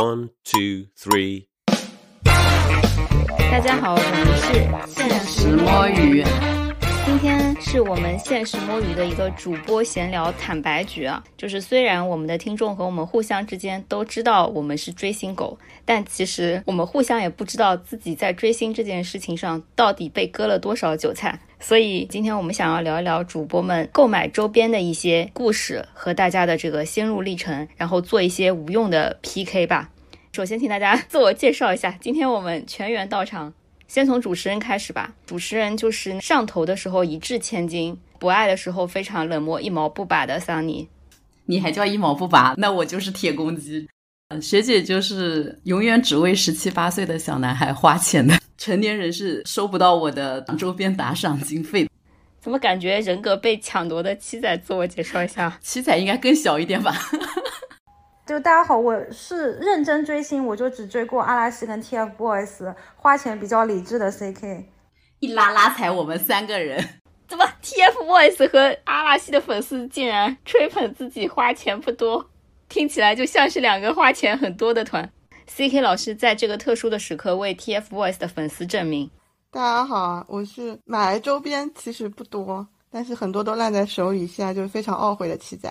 One, two, three. 大家好，我们是现实摸鱼。今天是我们现实摸鱼的一个主播闲聊坦白局啊，就是虽然我们的听众和我们互相之间都知道我们是追星狗，但其实我们互相也不知道自己在追星这件事情上到底被割了多少韭菜。所以今天我们想要聊一聊主播们购买周边的一些故事和大家的这个心路历程，然后做一些无用的 PK 吧。首先，请大家自我介绍一下。今天我们全员到场，先从主持人开始吧。主持人就是上头的时候一掷千金，不爱的时候非常冷漠、一毛不拔的桑尼。你还叫一毛不拔？那我就是铁公鸡。学姐就是永远只为十七八岁的小男孩花钱的，成年人是收不到我的周边打赏经费。怎么感觉人格被抢夺的七仔？自我介绍一下。七仔应该更小一点吧？就大家好，我是认真追星，我就只追过阿拉西跟 TFBOYS，花钱比较理智的 CK。一拉拉踩我们三个人，怎么 TFBOYS 和阿拉西的粉丝竟然吹捧自己花钱不多？听起来就像是两个花钱很多的团。CK 老师在这个特殊的时刻为 TFBOYS 的粉丝证明。大家好啊，我是买周边其实不多，但是很多都烂在手里，现在就是非常懊悔的七仔。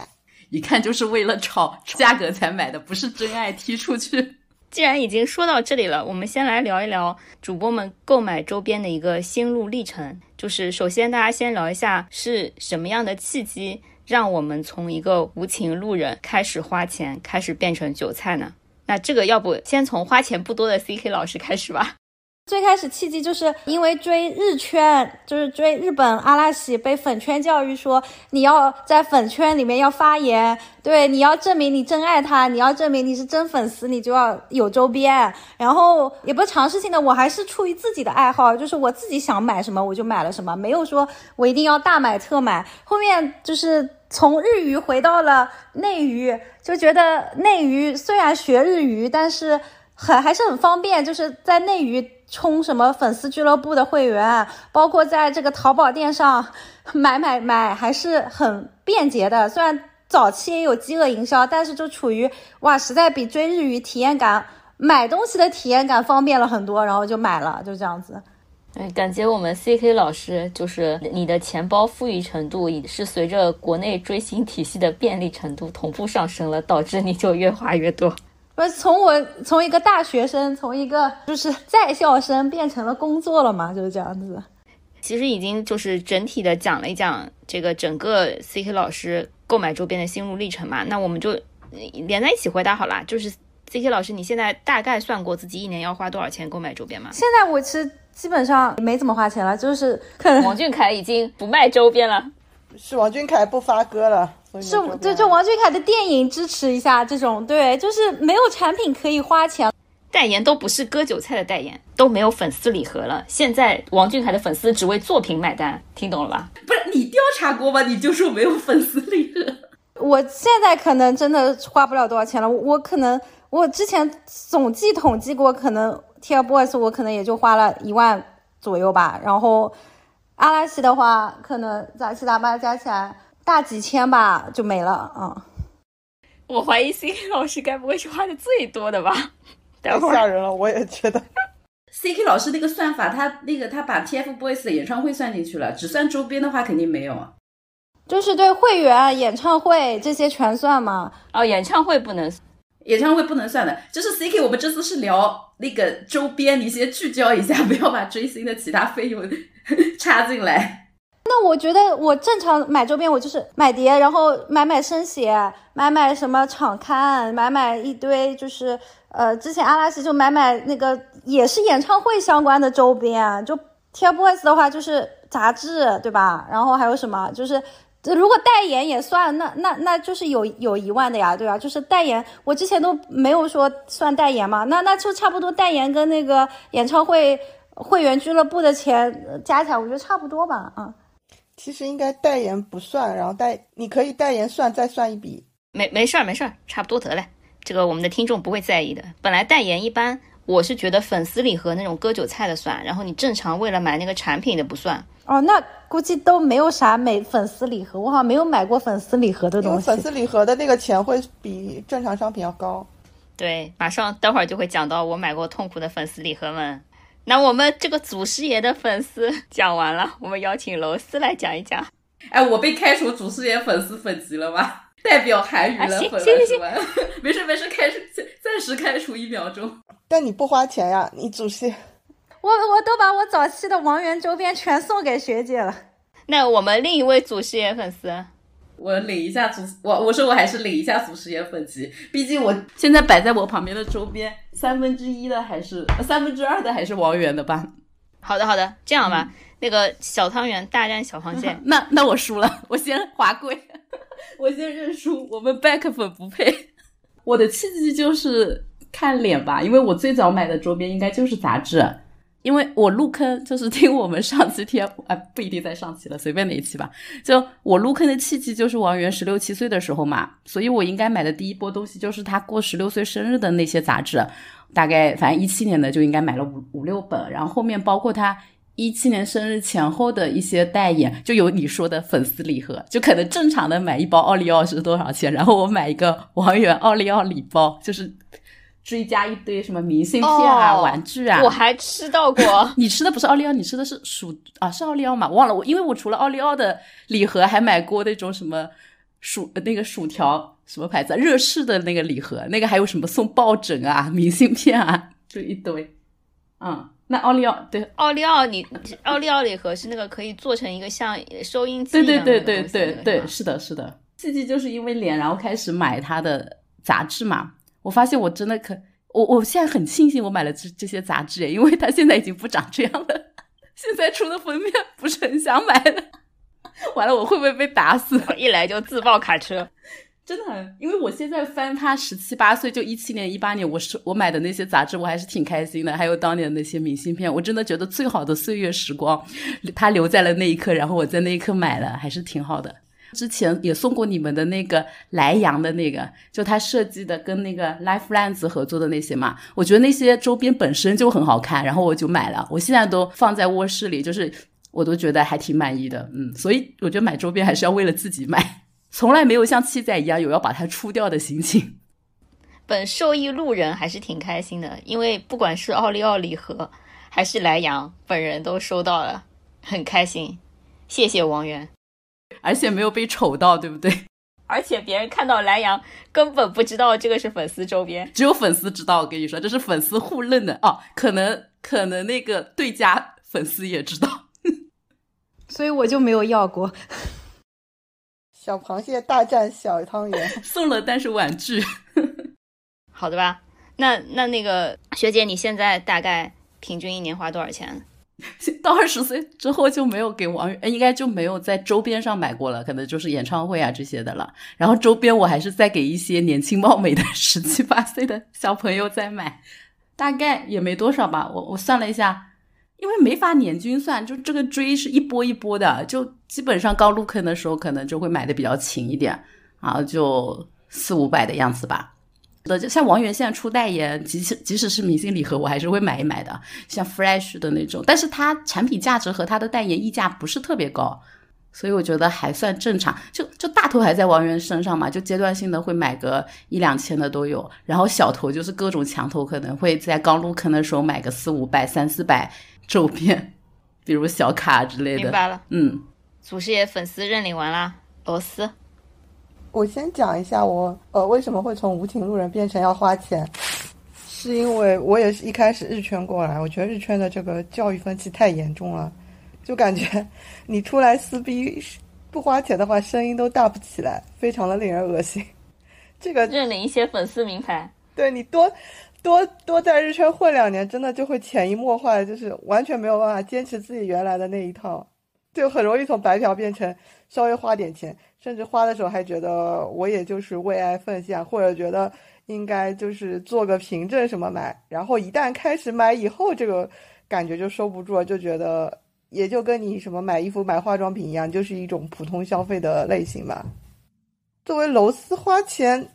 一看就是为了炒价格才买的，不是真爱踢出去。既然已经说到这里了，我们先来聊一聊主播们购买周边的一个心路历程。就是首先大家先聊一下是什么样的契机让我们从一个无情路人开始花钱，开始变成韭菜呢？那这个要不先从花钱不多的 CK 老师开始吧。最开始契机就是因为追日圈，就是追日本阿拉西，被粉圈教育说你要在粉圈里面要发言，对，你要证明你真爱他，你要证明你是真粉丝，你就要有周边。然后也不是尝试性的，我还是出于自己的爱好，就是我自己想买什么我就买了什么，没有说我一定要大买特买。后面就是从日语回到了内娱，就觉得内娱虽然学日语，但是很还是很方便，就是在内娱。充什么粉丝俱乐部的会员，包括在这个淘宝店上 买买买，还是很便捷的。虽然早期也有饥饿营销，但是就处于哇，实在比追日语体验感、买东西的体验感方便了很多，然后就买了，就这样子。哎，感觉我们 C K 老师就是你的钱包富裕程度也是随着国内追星体系的便利程度同步上升了，导致你就越花越多。不是从我从一个大学生，从一个就是在校生变成了工作了嘛，就是这样子。其实已经就是整体的讲了一讲这个整个 C K 老师购买周边的心路历程嘛，那我们就连在一起回答好了。就是 C K 老师，你现在大概算过自己一年要花多少钱购买周边吗？现在我其实基本上没怎么花钱了，就是可能王俊凯已经不卖周边了，是王俊凯不发歌了。是，就就王俊凯的电影支持一下这种，对，就是没有产品可以花钱，代言都不是割韭菜的代言，都没有粉丝礼盒了。现在王俊凯的粉丝只为作品买单，听懂了吧？不是你调查过吗？你就说没有粉丝礼盒。我现在可能真的花不了多少钱了，我可能我之前总计统计过，可能 TFBOYS 我可能也就花了一万左右吧，然后阿拉西的话，可能杂七杂八加起来。大几千吧就没了啊！我怀疑 C K 老师该不会是花的最多的吧？太吓人了，我也觉得。C K 老师那个算法，他那个他把 T F BOYS 的演唱会算进去了，只算周边的话肯定没有啊。就是对会员、演唱会这些全算吗？哦，演唱会不能，演唱会不能算的。就是 C K，我们这次是聊那个周边，你先聚焦一下，不要把追星的其他费用 插进来。那我觉得我正常买周边，我就是买碟，然后买买生写，买买什么场刊，买买一堆，就是呃，之前阿拉西就买买那个也是演唱会相关的周边，就 TFBOYS 的话就是杂志，对吧？然后还有什么？就是如果代言也算，那那那就是有有一万的呀，对吧？就是代言，我之前都没有说算代言嘛，那那就差不多代言跟那个演唱会会员俱乐部的钱加起来，我觉得差不多吧，啊。其实应该代言不算，然后代你可以代言算再算一笔，没没事儿没事儿，差不多得了。这个我们的听众不会在意的。本来代言一般，我是觉得粉丝礼盒那种割韭菜的算，然后你正常为了买那个产品的不算。哦，那估计都没有啥美粉丝礼盒，我好像没有买过粉丝礼盒的东西。粉丝礼盒的那个钱会比正常商品要高。对，马上待会儿就会讲到我买过痛苦的粉丝礼盒们。那我们这个祖师爷的粉丝讲完了，我们邀请楼丝来讲一讲。哎，我被开除祖师爷粉丝粉籍了吧？代表韩娱了行粉了行行是吧？没事没事，开除 暂时开除一秒钟。但你不花钱呀，你祖师我我都把我早期的王源周边全送给学姐了。那我们另一位祖师爷粉丝，我领一下祖，我我说我还是领一下祖师爷粉级，毕竟我现在摆在我旁边的周边，三分之一的还是呃三分之二的还是王源的吧？好的好的，这样吧，那个小汤圆大战小螃蟹，那那我输了，我先滑跪，我先认输，我们 back 粉不配。我的契机就是看脸吧，因为我最早买的周边应该就是杂志，因为我入坑就是听我们上期贴，啊不一定在上期了，随便哪一期吧。就我入坑的契机就是王源十六七岁的时候嘛，所以我应该买的第一波东西就是他过十六岁生日的那些杂志，大概反正一七年的就应该买了五五六本，然后后面包括他一七年生日前后的一些代言，就有你说的粉丝礼盒，就可能正常的买一包奥利奥是多少钱，然后我买一个王源奥利奥礼包，就是追加一堆什么明信片啊、哦玩具啊。我还吃到过。你吃的不是奥利奥，你吃的是薯啊，是奥利奥嘛？我忘了，我因为我除了奥利奥的礼盒，还买过那种什么薯呃那个薯条什么牌子啊，热式的那个礼盒，那个还有什么送抱枕啊、明信片啊，就一堆。嗯，那奥利奥对奥利奥你，奥利奥礼盒是那个可以做成一个像收音机对对对对对对，是的，是的。契机就是因为脸，然后开始买他的杂志嘛。我发现我真的可，我我现在很庆幸我买了这这些杂志，因为它现在已经不长这样了。现在出的封面不是很想买了。完了，我会不会被打死？一来就自爆卡车。真的很，因为我现在翻他十七八岁，就一七年、一八年，我是我买的那些杂志，我还是挺开心的。还有当年的那些明信片，我真的觉得最好的岁月时光，他留在了那一刻，然后我在那一刻买了，还是挺好的。之前也送过你们的那个莱阳的那个，就他设计的跟那个 Life Lens 合作的那些嘛，我觉得那些周边本身就很好看，然后我就买了，我现在都放在卧室里，就是我都觉得还挺满意的，嗯，所以我觉得买周边还是要为了自己买。从来没有像七仔一样有要把它出掉的心情。本受益路人还是挺开心的，因为不管是奥利奥礼盒还是莱阳，本人都收到了，很开心。谢谢王源。而且没有被丑到，对不对？而且别人看到莱阳根本不知道这个是粉丝周边，只有粉丝知道。我跟你说，这是粉丝互认的哦。可能可能那个对家粉丝也知道，所以我就没有要过。小螃蟹大战小汤圆，送了但是婉拒。好的吧？那那那个学姐，你现在大概平均一年花多少钱？到二十岁之后就没有给王源，应该就没有在周边上买过了，可能就是演唱会啊这些的了。然后周边我还是在给一些年轻貌美的十七八岁的小朋友在买，大概也没多少吧。我我算了一下，因为没法年均算，就这个追是一波一波的，就基本上刚入坑的时候可能就会买的比较勤一点，然后就四五百的样子吧。的，就像王源现在出代言，即使即使是明星礼盒，我还是会买一买的，像 Fresh 的那种。但是它产品价值和它的代言溢价不是特别高，所以我觉得还算正常。就就大头还在王源身上嘛，就阶段性的会买个一两千的都有。然后小头就是各种墙头，可能会在刚入坑的时候买个四五百、三四百周边，比如小卡之类的。明白了，嗯，祖师爷粉丝认领完啦，螺丝。我先讲一下我呃为什么会从无情路人变成要花钱，是因为我也是一开始日圈过来，我觉得日圈的这个教育风气太严重了，就感觉 你出来撕逼不花钱的话，声音都大不起来，非常的令人恶心。这个认领一些粉丝名牌，对你多多多在日圈混两年，真的就会潜移默化的，就是完全没有办法坚持自己原来的那一套，就很容易从白嫖变成稍微花点钱，甚至花的时候还觉得我也就是为爱奉献，或者觉得应该就是做个凭证什么买，然后一旦开始买以后，这个感觉就收不住了，就觉得也就跟你什么买衣服、买化妆品一样，就是一种普通消费的类型吧。作为楼丝花钱，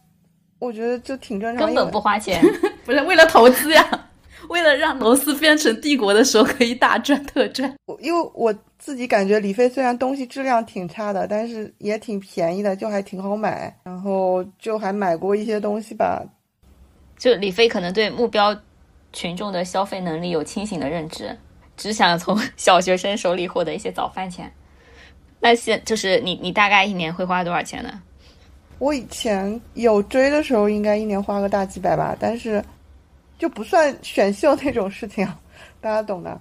我觉得就挺正常，根本不花钱。不是为了投资呀，为了让罗斯变成帝国的时候可以大赚特赚。我因为我自己感觉李飞虽然东西质量挺差的，但是也挺便宜的，就还挺好买。然后就还买过一些东西吧。就李飞可能对目标群众的消费能力有清醒的认知，只想从 小学生手里获得一些早饭钱。那现就是你，你大概一年会花多少钱呢？我以前有追的时候，应该一年花个大几百吧，但是就不算选秀那种事情，大家懂的。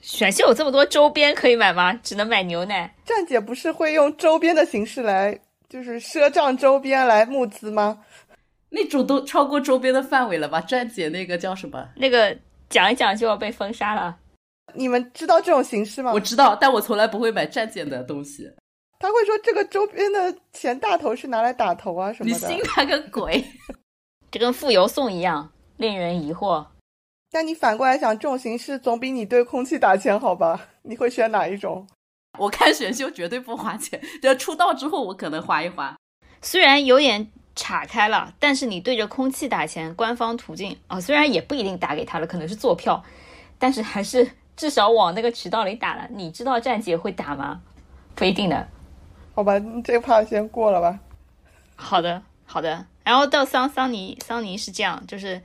选秀有这么多周边可以买吗？只能买牛奶。站姐不是会用周边的形式来，就是赊账周边来募资吗？那种都超过周边的范围了吧？站姐那个叫什么？那个讲一讲就要被封杀了。你们知道这种形式吗？我知道，但我从来不会买站姐的东西。他会说这个周边的钱大头是拿来打头啊什么的。你信他个鬼！这跟付邮送一样，令人疑惑。但你反过来想，这种形式总比你对空气打钱好吧？你会选哪一种？我看选秀绝对不花钱，就出道之后我可能花一花。虽然有点岔开了，但是你对着空气打钱，官方途径啊，虽然也不一定打给他了，可能是坐票，但是还是至少往那个渠道里打了。你知道站姐会打吗？不一定的。好吧，这怕先过了吧。好的，好的。然后到桑桑尼，桑尼是这样，就是。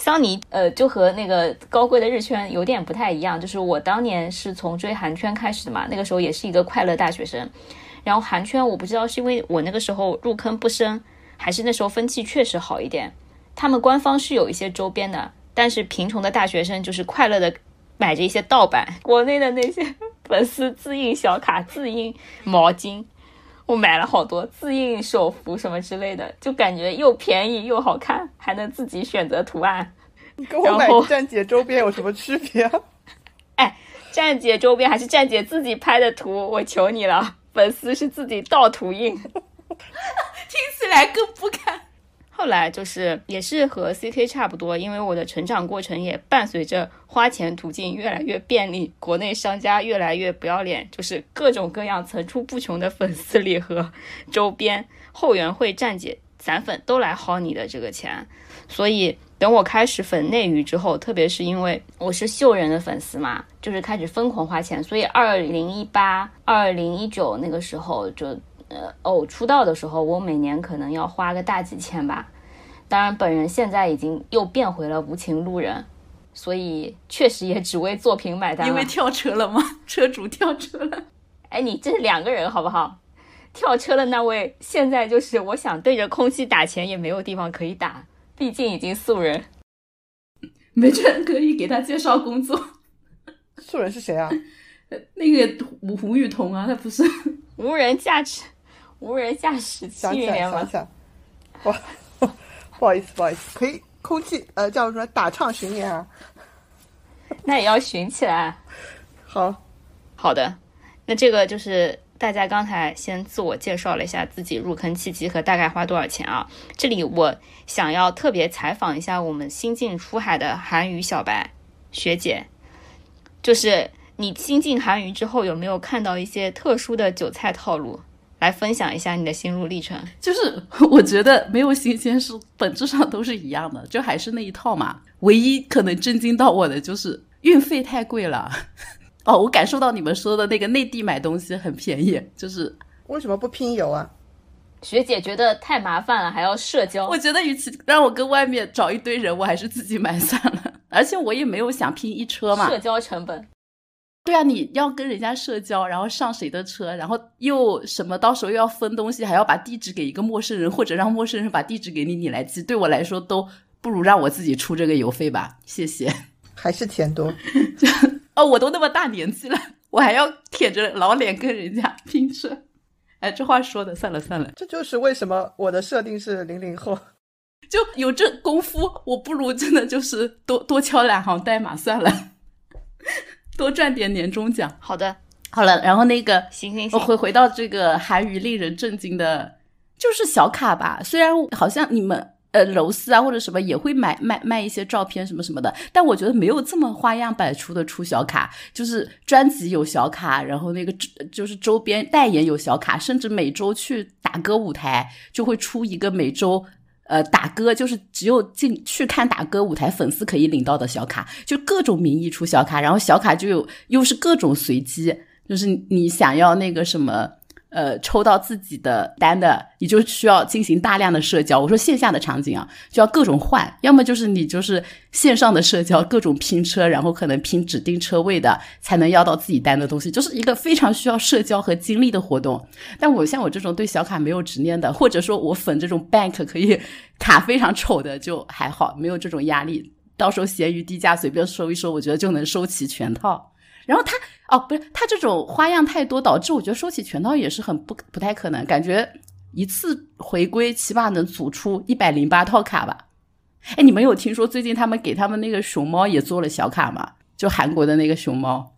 桑尼，呃，就和那个高贵的日圈有点不太一样。就是我当年是从追韩圈开始的嘛，那个时候也是一个快乐大学生。然后韩圈我不知道是因为我那个时候入坑不深，还是那时候风气确实好一点。他们官方是有一些周边的，但是贫穷的大学生就是快乐的买着一些盗版。国内的那些粉丝自印小卡、自印 毛巾，我买了好多自印手幅什么之类的，就感觉又便宜又好看，还能自己选择图案。你跟我买站姐周边有什么区别？哎，站姐周边还是站姐自己拍的图，我求你了，粉丝是自己盗图印，听起来更不堪。后来就是也是和 CK 差不多，因为我的成长过程也伴随着花钱途径越来越便利，国内商家越来越不要脸，就是各种各样层出不穷的粉丝礼盒、周边、后援会、站姐、散粉都来薅你的这个钱，所以。等我开始粉内娱之后，特别是因为我是秀人的粉丝嘛，就是开始疯狂花钱。所以二零一八、二零一九那个时候，就呃偶出道的时候，我每年可能要花个大几千吧。当然，本人现在已经又变回了无情路人，所以确实也只为作品买单。因为跳车了吗？车主跳车了。哎，你这是两个人好不好？跳车的那位现在就是我想对着空气打钱，也没有地方可以打。毕竟已经素人，没准可以给他介绍工作。素人是谁啊？那个胡胡雨桐啊，他不是无人驾驶，无人驾驶七运联盟。哇，不好意思，不好意思，可以空气呃叫什么打唱巡演啊？那也要巡起来。好好的，那这个就是。大家刚才先自我介绍了一下自己入坑契机和大概花多少钱啊？这里我想要特别采访一下我们新晋出海的韩语小白学姐，就是你新进韩语之后有没有看到一些特殊的韭菜套路？来分享一下你的心路历程。就是我觉得没有新鲜事，本质上都是一样的，就还是那一套嘛。唯一可能震惊到我的就是运费太贵了。哦，我感受到你们说的那个内地买东西很便宜，就是为什么不拼邮啊？学姐觉得太麻烦了，还要社交。我觉得与其让我跟外面找一堆人，我还是自己买算了。而且我也没有想拼一车嘛，社交成本。对啊，你要跟人家社交，然后上谁的车，然后又什么，到时候又要分东西，还要把地址给一个陌生人，或者让陌生人把地址给你，你来寄。对我来说，都不如让我自己出这个邮费吧。谢谢。还是钱多。哦，我都那么大年纪了，我还要舔着老脸跟人家拼车？哎，这话说的，算了算了。这就是为什么我的设定是零零后，就有这功夫，我不如真的就是多多敲两行代码算了，多赚点年终奖。好的，好了，然后那个，行行行，回回到这个韩娱令人震惊的，就是小卡吧。虽然好像你们。呃，柔丝啊，或者什么也会买卖卖一些照片什么什么的，但我觉得没有这么花样百出的出小卡，就是专辑有小卡，然后那个就是周边代言有小卡，甚至每周去打歌舞台就会出一个每周呃打歌，就是只有进去看打歌舞台粉丝可以领到的小卡，就各种名义出小卡，然后小卡就有又是各种随机，就是你想要那个什么。呃，抽到自己的单的，你就需要进行大量的社交。我说线下的场景啊，就要各种换，要么就是你就是线上的社交，各种拼车，然后可能拼指定车位的，才能要到自己单的东西，就是一个非常需要社交和精力的活动。但我像我这种对小卡没有执念的，或者说我粉这种 bank 可以 卡非常丑的，就还好，没有这种压力。到时候闲鱼低价随便收一收，我觉得就能收齐全套。然后他哦，不是他这种花样太多，导致我觉得收起全套也是很不不太可能。感觉一次回归起码能组出一百零八套卡吧？哎，你们有听说最近他们给他们那个熊猫也做了小卡吗？就韩国的那个熊猫。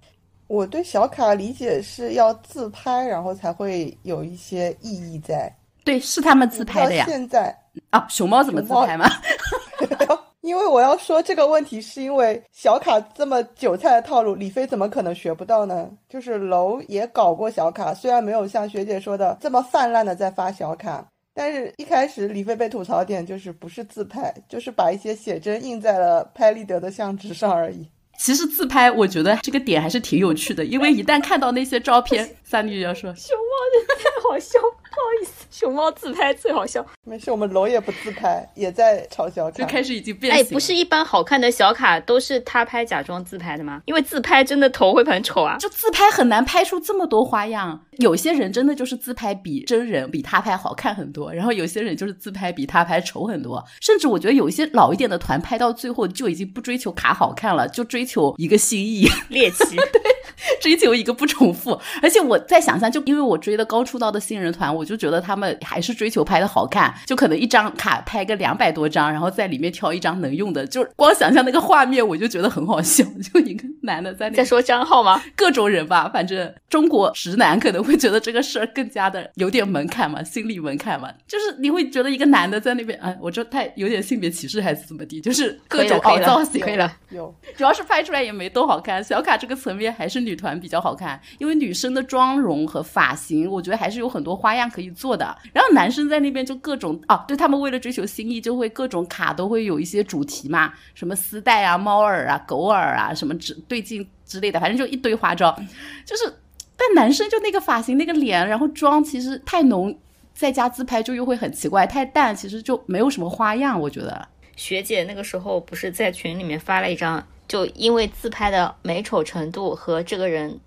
我对小卡理解是要自拍，然后才会有一些意义在。对，是他们自拍的呀。现在啊，熊猫怎么自拍吗？因为我要说这个问题，是因为小卡这么韭菜的套路，李飞怎么可能学不到呢？就是楼也搞过小卡，虽然没有像学姐说的这么泛滥的在发小卡，但是一开始李飞被吐槽点就是不是自拍，就是把一些写真印在了拍立得的相纸上而已。其实自拍，我觉得这个点还是挺有趣的，因为一旦看到那些照片，三女要说熊猫真的太好笑。不好意思，熊猫自拍最好笑。没事，我们楼也不自拍，也在嘲笑。就开始已经变哎，不是一般好看的小卡都是他拍假装自拍的吗？因为自拍真的头会很丑啊。就自拍很难拍出这么多花样。有些人真的就是自拍比真人比他拍好看很多，然后有些人就是自拍比他拍丑很多。甚至我觉得有一些老一点的团拍到最后就已经不追求卡好看了，就追求一个心意猎奇。对。追求一个不重复，而且我在想象，就因为我追的刚出道的新人团，我就觉得他们还是追求拍的好看，就可能一张卡拍个两百多张，然后在里面挑一张能用的，就光想象那个画面，我就觉得很好笑。就一个男的在在说张浩吗？各种人吧，反正中国直男可能会觉得这个事儿更加的有点门槛嘛，心理门槛嘛，就是你会觉得一个男的在那边，哎，我这太有点性别歧视还是怎么地，就是各种凹造型，可以了，有，主要是拍出来也没多好看。小卡这个层面还是女。女团比较好看，因为女生的妆容和发型，我觉得还是有很多花样可以做的。然后男生在那边就各种啊，对他们为了追求新意，就会各种卡都会有一些主题嘛，什么丝带啊、猫耳啊、狗耳啊，什么之对镜之类的，反正就一堆花招。就是，但男生就那个发型、那个脸，然后妆其实太浓，在家自拍就又会很奇怪；太淡，其实就没有什么花样。我觉得学姐那个时候不是在群里面发了一张。就因为自拍的美丑程度和这个人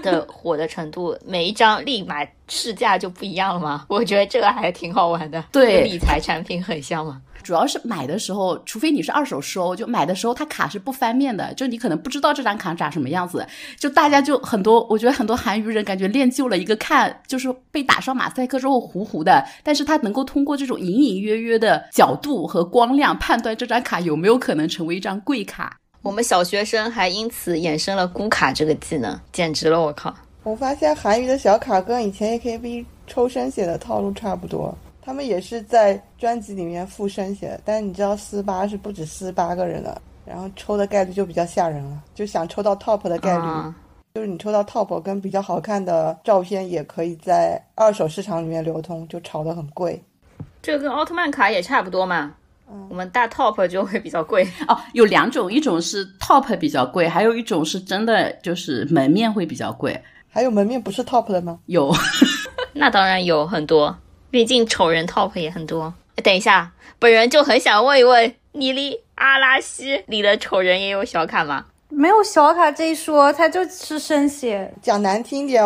的火的程度，每一张立马市价就不一样了吗？我觉得这个还挺好玩的，对理财产品很像嘛。主要是买的时候，除非你是二手收，就买的时候它卡是不翻面的，就你可能不知道这张卡长什么样子。就大家就很多，我觉得很多韩娱人感觉练就了一个看，就是被打上马赛克之后糊糊的，但是他能够通过这种隐隐约约的角度和光亮判断这张卡有没有可能成为一张贵卡。我们小学生还因此衍生了估卡这个技能，简直了！我靠！我发现韩娱的小卡跟以前 AKB 抽声写的套路差不多，他们也是在专辑里面附声写的，但是你知道四八是不止四八个人的，然后抽的概率就比较吓人了，就想抽到 top 的概率，就是你抽到 top 跟比较好看的照片也可以在二手市场里面流通，就炒得很贵。这跟奥特曼卡也差不多嘛。我们大 top 就会比较贵 哦，有两种，一种是 top 比较贵，还有一种是真的就是门面会比较贵。还有门面不是 top 的吗？有，那当然有很多，毕竟丑人 top 也很多。等一下，本人就很想问一问，你离阿拉西里的丑人也有小卡吗？没有小卡这一说，他就是生写。讲难听点。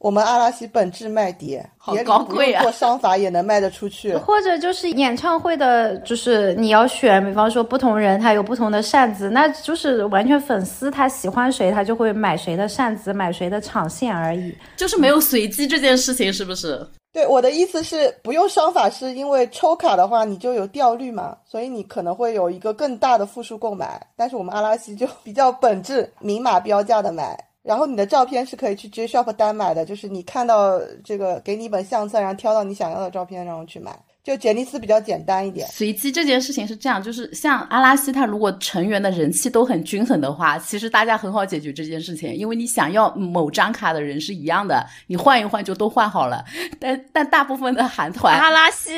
我们阿拉西本质卖碟，好高贵啊！做商法也能卖得出去。或者就是演唱会的，就是你要选，比方说不同人他有不同的扇子，那就是完全粉丝他喜欢谁，他就会买谁的扇子，买谁的场线而已。就是没有随机这件事情，是不是？对，我的意思是不用商法，是因为抽卡的话你就有掉率嘛，所以你可能会有一个更大的复数购买。但是我们阿拉西就比较本质，明码标价的买。然后你的照片是可以去 J Shop 单买的，就是你看到这个给你一本相册，然后挑到你想要的照片，然后去买。就杰尼斯比较简单一点。随机这件事情是这样，就是像阿拉西，他如果成员的人气都很均衡的话，其实大家很好解决这件事情，因为你想要某张卡的人是一样的，你换一换就都换好了。但但大部分的韩团，阿拉西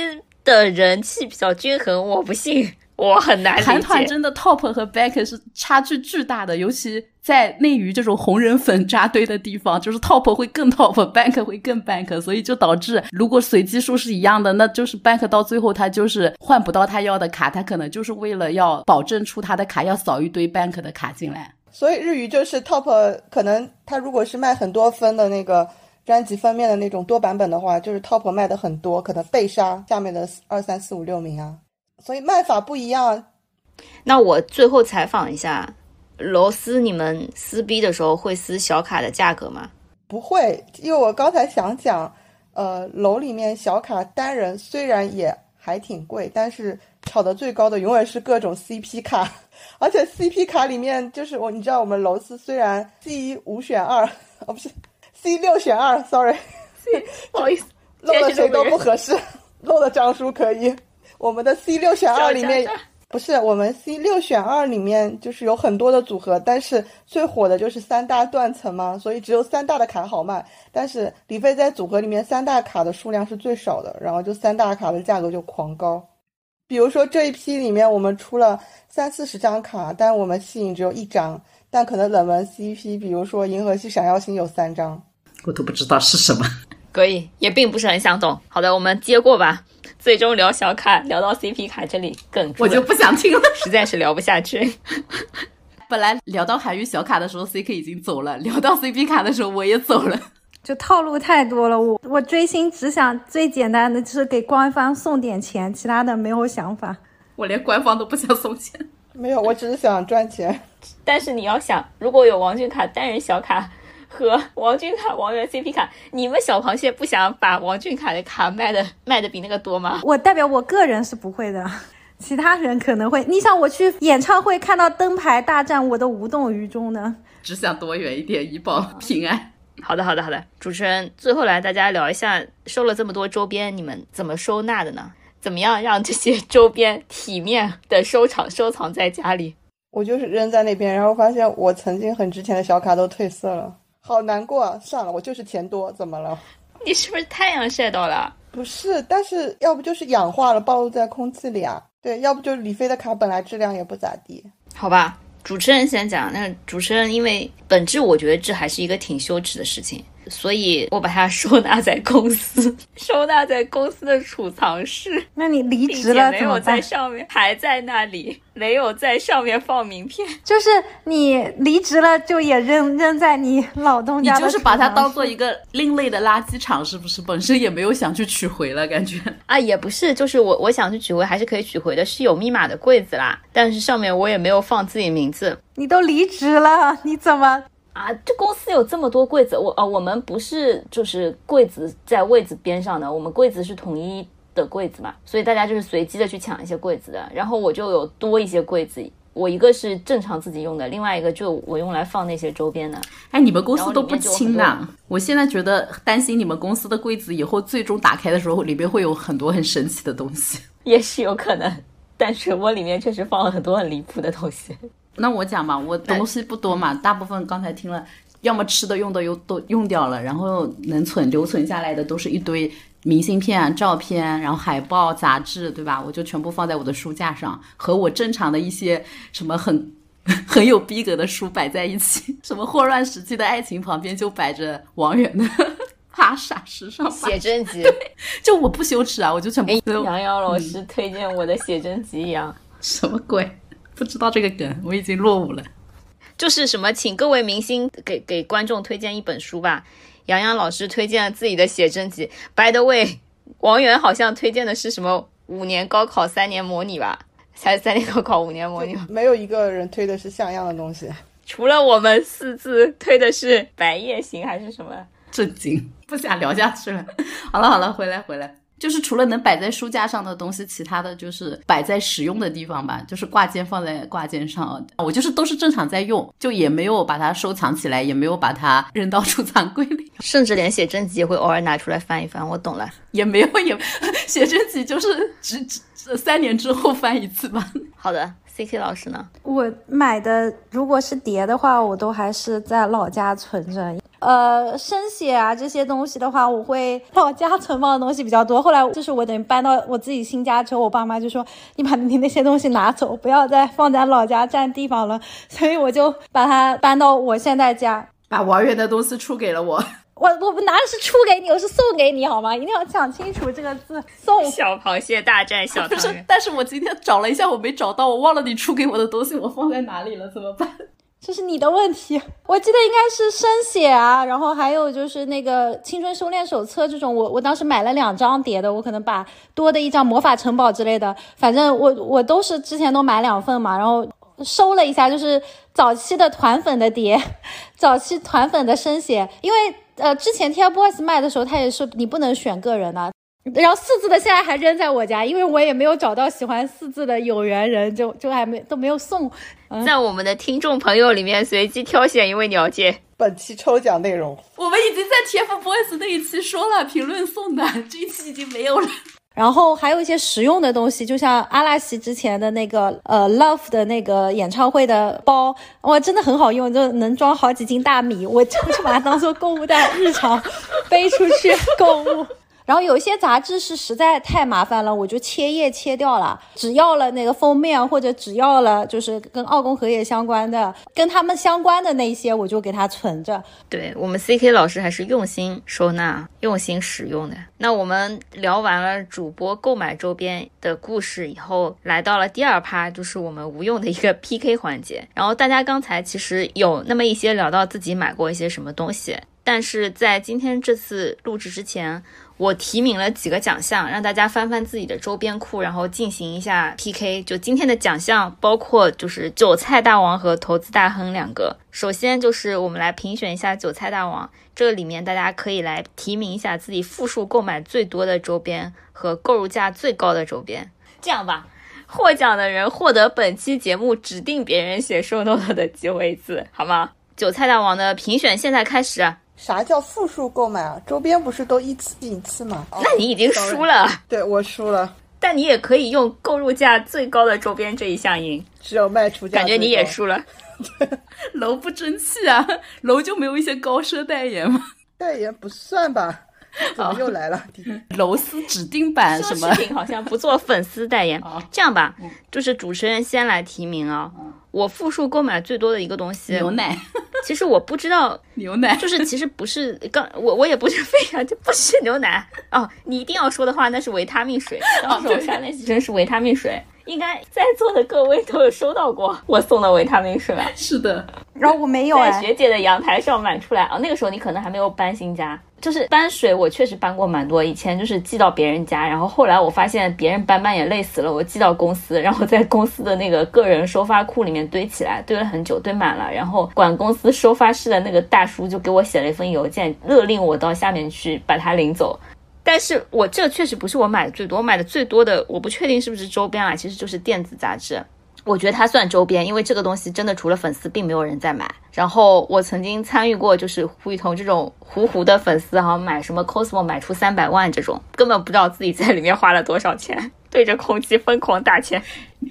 的人气比较均衡，我不信。我很难理解。韩团真的 top 和 back 是差距巨大的，尤其在内娱这种红人粉扎堆的地方，就是 top 会更 top，bank 会更 bank，所以就导致如果随机数是一样的，那就是 bank 到最后他就是换不到他要的卡，他可能就是为了要保证出他的卡，要扫一堆 bank 的卡进来。所以日语就是 top，可能他如果是卖很多分的那个专辑封面的那种多版本的话，就是 top 卖的很多，可能被杀下面的二三四五六名啊。所以卖法不一样。那我最后采访一下，螺丝，你们撕逼的时候会撕小卡的价格吗？不会，因为我刚才想讲，呃，楼里面小卡单人虽然也还挺贵，但是炒的最高的永远是各种 CP 卡，而且 CP 卡里面就是我，你知道我们楼丝虽然 C 五选二，哦不是 C 六选二，sorry，不好意思，漏了谁都不合适，漏了张叔可以。我们的 C 六选二里面不是我们 C 六选二里面就是有很多的组合，但是最火的就是三大断层嘛，所以只有三大的卡好卖。但是李飞在组合里面三大卡的数量是最少的，然后就三大卡的价格就狂高。比如说这一批里面我们出了三四十张卡，但我们吸引只有一张，但可能冷门 CP，比如说银河系闪耀星有三张，我都不知道是什么。可以，也并不是很想懂。好的，我们接过吧。最终聊小卡，聊到 CP 卡这里梗，我就不想听了，实在是聊不下去。本来聊到韩娱小卡的时候，CK 已经走了；聊到 CP 卡的时候，我也走了。就套路太多了，我我追星只想最简单的就是给官方送点钱，其他的没有想法。我连官方都不想送钱，没有，我只是想赚钱。但是你要想，如果有王俊凯单人小卡。和王俊凯、王源 CP 卡，你们小螃蟹不想把王俊凯的卡卖的卖的比那个多吗？我代表我个人是不会的，其他人可能会。你想我去演唱会看到灯牌大战，我都无动于衷呢。只想躲远一点，以保平安。好的，好的，好的。主持人，最后来大家聊一下，收了这么多周边，你们怎么收纳的呢？怎么样让这些周边体面的收藏收藏在家里？我就是扔在那边，然后发现我曾经很值钱的小卡都褪色了。好难过，啊！算了，我就是钱多，怎么了？你是不是太阳晒到了？不是，但是要不就是氧化了，暴露在空气里啊。对，要不就是李飞的卡本来质量也不咋地。好吧，主持人先讲。那主持人因为本质，我觉得这还是一个挺羞耻的事情。所以我把它收纳在公司，收纳在公司的储藏室。那你离职了没有在上面，还在那里，没有在上面放名片。就是你离职了，就也扔扔在你老东家。你就是把它当做一个另类的垃圾场，是不是？本身也没有想去取回了，感觉 啊，也不是，就是我我想去取回，还是可以取回的，是有密码的柜子啦。但是上面我也没有放自己名字。你都离职了，你怎么？啊，这公司有这么多柜子，我呃，我们不是就是柜子在位子边上的，我们柜子是统一的柜子嘛，所以大家就是随机的去抢一些柜子的。然后我就有多一些柜子，我一个是正常自己用的，另外一个就我用来放那些周边的。哎，你们公司都不清呐？我现在觉得担心你们公司的柜子以后最终打开的时候，里面会有很多很神奇的东西。也是有可能，但是我里面确实放了很多很离谱的东西。那我讲吧，我东西不多嘛，大部分刚才听了，要么吃的用的又都用掉了，然后能存留存下来的都是一堆明信片、照片，然后海报、杂志，对吧？我就全部放在我的书架上，和我正常的一些什么很 很有逼格的书摆在一起。什么霍乱时期的爱情旁边就摆着王源的 《哈傻时尚写真集》，就我不羞耻啊，我就全部。杨洋老师推荐我的写真集一样，什么鬼？不知道这个梗，我已经落伍了。就是什么，请各位明星给给观众推荐一本书吧。杨洋老师推荐了自己的写真集。By the way，王源好像推荐的是什么五年高考三年模拟吧？才三年高考五年模拟，没有一个人推的是像样的东西。除了我们四字推的是《白夜行》还是什么？震惊，不想聊下去了。好了好了，回来回来。就是除了能摆在书架上的东西，其他的就是摆在使用的地方吧，就是挂件放在挂件上。我就是都是正常在用，就也没有把它收藏起来，也没有把它扔到储藏柜里，甚至连写真集也会偶尔拿出来翻一翻。我懂了，也没有也 写真集就是只只三年之后翻一次吧。好的，C K 老师呢？我买的如果是碟的话，我都还是在老家存着。呃生写啊这些东西的话，我会老家存放的东西比较多。后来就是我等于搬到我自己新家之后，我爸妈就说你把你那些东西拿走，不要再放在老家占地方了。所以我就把它搬到我现在家。把王源的东西出给了我。我我不拿的是出给你，我是送给你，好吗？一定要讲清楚这个字。送小螃蟹大战小 不是但是我今天找了一下，我没找到，我忘了你出给我的东西，我放在哪里了？怎么办？这是你的问题。我记得应该是生写啊，然后还有就是那个青春修炼手册这种，我我当时买了两张碟的，我可能把多的一张魔法城堡之类的，反正我我都是之前都买两份嘛，然后收了一下，就是早期的团粉的碟，早期团粉的生写，因为呃之前 TFBOYS 卖的时候，他也说你不能选个人啊。然后四字的现在还扔在我家，因为我也没有找到喜欢四字的有缘人，就就还没都没有送。在我们的听众朋友里面随机挑选一位鸟姐。本期抽奖内容，我们已经在 TFBOYS 那一期说了，评论送的，这一期已经没有了。然后还有一些实用的东西，就像阿拉西之前的那个呃 Love 的那个演唱会的包，哇，真的很好用，就能装好几斤大米，我就是把它当做购物袋，日常背出去购物。然后有一些杂志是实在太麻烦了，我就切页切掉了，只要了那个封面或者只要了就是跟奥宫和也相关的、跟他们相关的那些，我就给它存着。对我们 CK 老师还是用心收纳、用心使用的。那我们聊完了主播购买周边的故事以后，来到了第二趴，就是我们无用的一个 PK 环节。然后大家刚才其实有那么一些聊到自己买过一些什么东西，但是在今天这次录制之前，我提名了几个奖项，让大家翻翻自己的周边库，然后进行一下 PK。就今天的奖项包括就是韭菜大王和投资大亨两个。首先就是我们来评选一下韭菜大王，这里面大家可以来提名一下自己复数购买最多的周边和购入价最高的周边。这样吧。获奖的人获得本期节目指定别人写 show note 的机会一次，好吗？韭菜大王的评选现在开始，啥叫复数购买啊？周边不是都一次一次吗？哦 那你已经输了。对我输了，但你也可以用购入价最高的周边这一项赢，只有卖出价感觉你也。输了。楼不争气啊，楼就没有一些高奢代言吗？代言不算吧？怎么又来了？楼丝指定版什么？品好像不做粉丝代言。这样吧，就是主持人先来提名啊。我复数购买最多的一个东西，牛奶，其实我不知道，牛奶就是其实不是刚我我也不是 非常就不是牛奶哦。你一定要说的话，那是维他命水。当时我删那几真是维他命水，应该在座的各位都有收到过我送的维他命水吧？是的，然后我没有在哎，学姐的阳台上买出来哦，那个时候你可能还没有搬新家，就是搬水，我确实搬过蛮多。以前就是寄到别人家，然后后来我发现别人搬搬也累死了，我寄到公司，然后在公司的那个个人收发库里面堆起来，堆了很久，堆满了。然后管公司收发室的那个大叔就给我写了一封邮件，勒令我到下面去把它领走。但是我这确实不是我买的最多，我买的最多的我不确定是不是周边啊，其实就是电子杂志。我觉得它算周边，因为这个东西真的除了粉丝，并没有人在买。然后我曾经参与过，就是胡雨桐这种糊糊的粉丝，哈买什么 Cosmo 买出三百万这种，根本不知道自己在里面花了多少钱，对着空气疯狂打钱。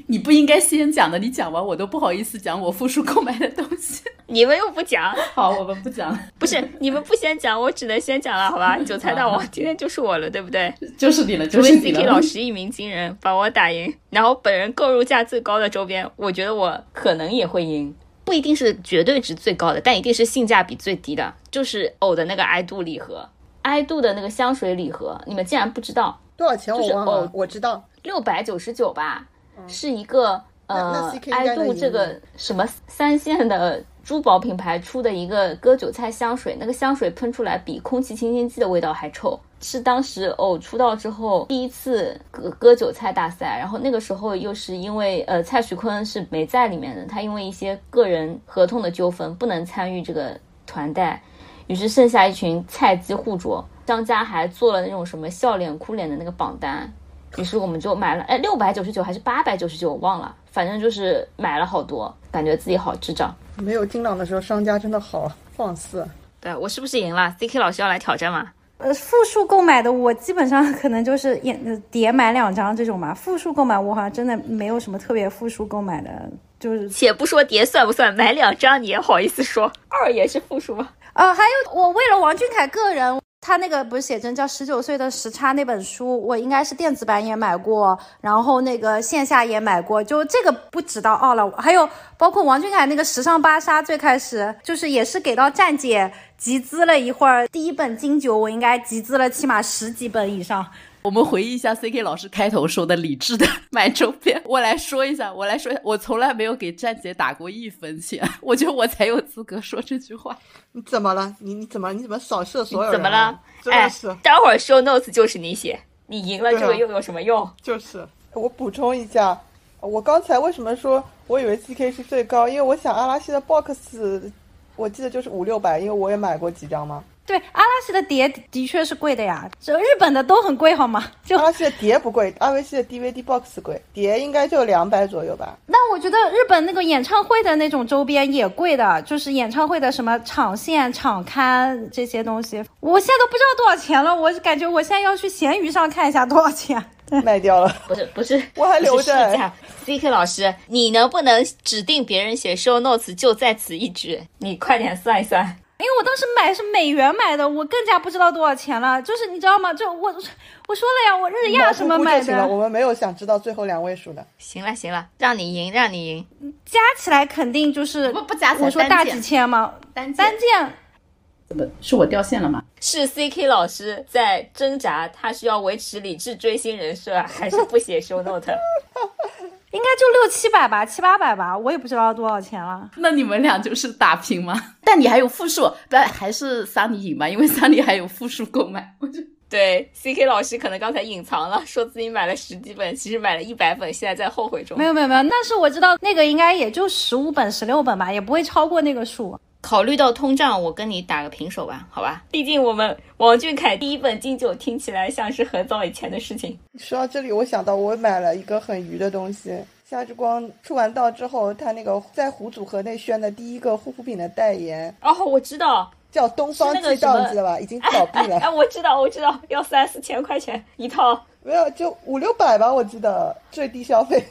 你不应该先讲的，你讲完我都不好意思讲我复数购买的东西。你们又不讲，好，我们不讲，不是你们不先讲，我只能先讲了，好吧？韭菜大王今天就是我了，对不对？就是你了，除非就是你 CK 了老。师一鸣惊人，把我打赢，然后本人购入价最高的周边，我觉得我可能也会赢，不一定是绝对值最高的，但一定是性价比最低的，就是偶的那个 i 度礼盒，i 度的那个香水礼盒，你们竟然不知道，多少钱我就是忘了哦，我知道。六百九十九吧，是一个呃赢度这个什么三线的珠宝品牌出的一个割韭菜香水，那个香水喷出来比空气清新剂的味道还臭，是当时偶出道之后第一次割割韭菜大赛，然后那个时候又是因为呃蔡徐坤是没在里面的，他因为一些个人合同的纠纷不能参与这个团带，于是剩下一群菜鸡互啄，商家还做了那种什么笑脸哭脸的那个榜单。于是我们就买了，哎，六百九十九还是八百九十九，我忘了，反正就是买了好多，感觉自己好智障。没有金朗的时候，商家真的好放肆。对我是不是赢了？CK 老师要来挑战吗？呃，复数购买的我基本上可能就是也呃叠买两张这种嘛。复数购买我好像真的没有什么特别复数购买的，就是且不说叠算不算，买两张你也好意思说？二也是复数吗？呃，还有我为了王俊凯个人，他那个不是写真叫《十九岁的时差》那本书，我应该是电子版也买过，然后那个线下也买过，就这个不知道哦了。还有包括王俊凯那个《时尚芭莎》，最开始就是也是给到站姐集资了一会儿，第一本金九我应该集资了起码十几本以上。我们回忆一下 C K 老师开头说的理智的买周边，我来说一下，我来说一下，我从来没有给站姐打过一分钱，我觉得我才有资格说这句话。你怎么了？你你怎么你怎么扫射所有人？怎么了？真的是，待会儿 show notes 就是你写，你赢了这个又有什么用？就是我补充一下，我刚才为什么说我以为 C K 是最高？因为我想阿拉西的 box，我记得就是五六百，因为我也买过几张嘛。对，阿拉西的碟的确是贵的呀，这日本的都很贵，好吗？就阿拉西的碟不贵，阿维西的 DVD box 贵，碟应该就两百左右吧。那我觉得日本那个演唱会的那种周边也贵的，就是演唱会的什么场线、场刊这些东西，我现在都不知道多少钱了。我感觉我现在要去闲鱼上看一下多少钱。卖掉了？不是不是，我还留着。C K 老师，你能不能指定别人写 show notes 就在此一举？你快点算一算。因为我当时买是美元买的，我更加不知道多少钱了。就是你知道吗？就我我说了呀，我日亚什么买的。我们没有想知道最后两位数的。行了行了，让你赢，让你赢。加起来肯定就是不不加起来，我说大几千吗？单单件。怎么是我掉线了吗？是 C K 老师在挣扎，他需要维持理智追星人设，还是不写 show note？应该就六七百吧，七八百吧，我也不知道多少钱了。那你们俩就是打平吗？但你还有负数，但还是桑尼赢吧？因为桑尼还有负数购买。我 就对 C K 老师可能刚才隐藏了，说自己买了十几本，其实买了一百本，现在在后悔中。没有没有没有，那是我知道那个应该也就十五本、十六本吧，也不会超过那个数。考虑到通胀，我跟你打个平手吧，好吧？毕竟我们王俊凯第一本金九听起来像是很早以前的事情。说到这里，我想到我买了一个很鱼的东西。夏之光出完道之后，他那个在胡组合内宣的第一个护肤品的代言，哦，我知道，叫东方之道，你知道吧？已经倒闭了。哎，我知道，我知道，要三四千块钱一套，没有，就五六百吧，我记得最低消费。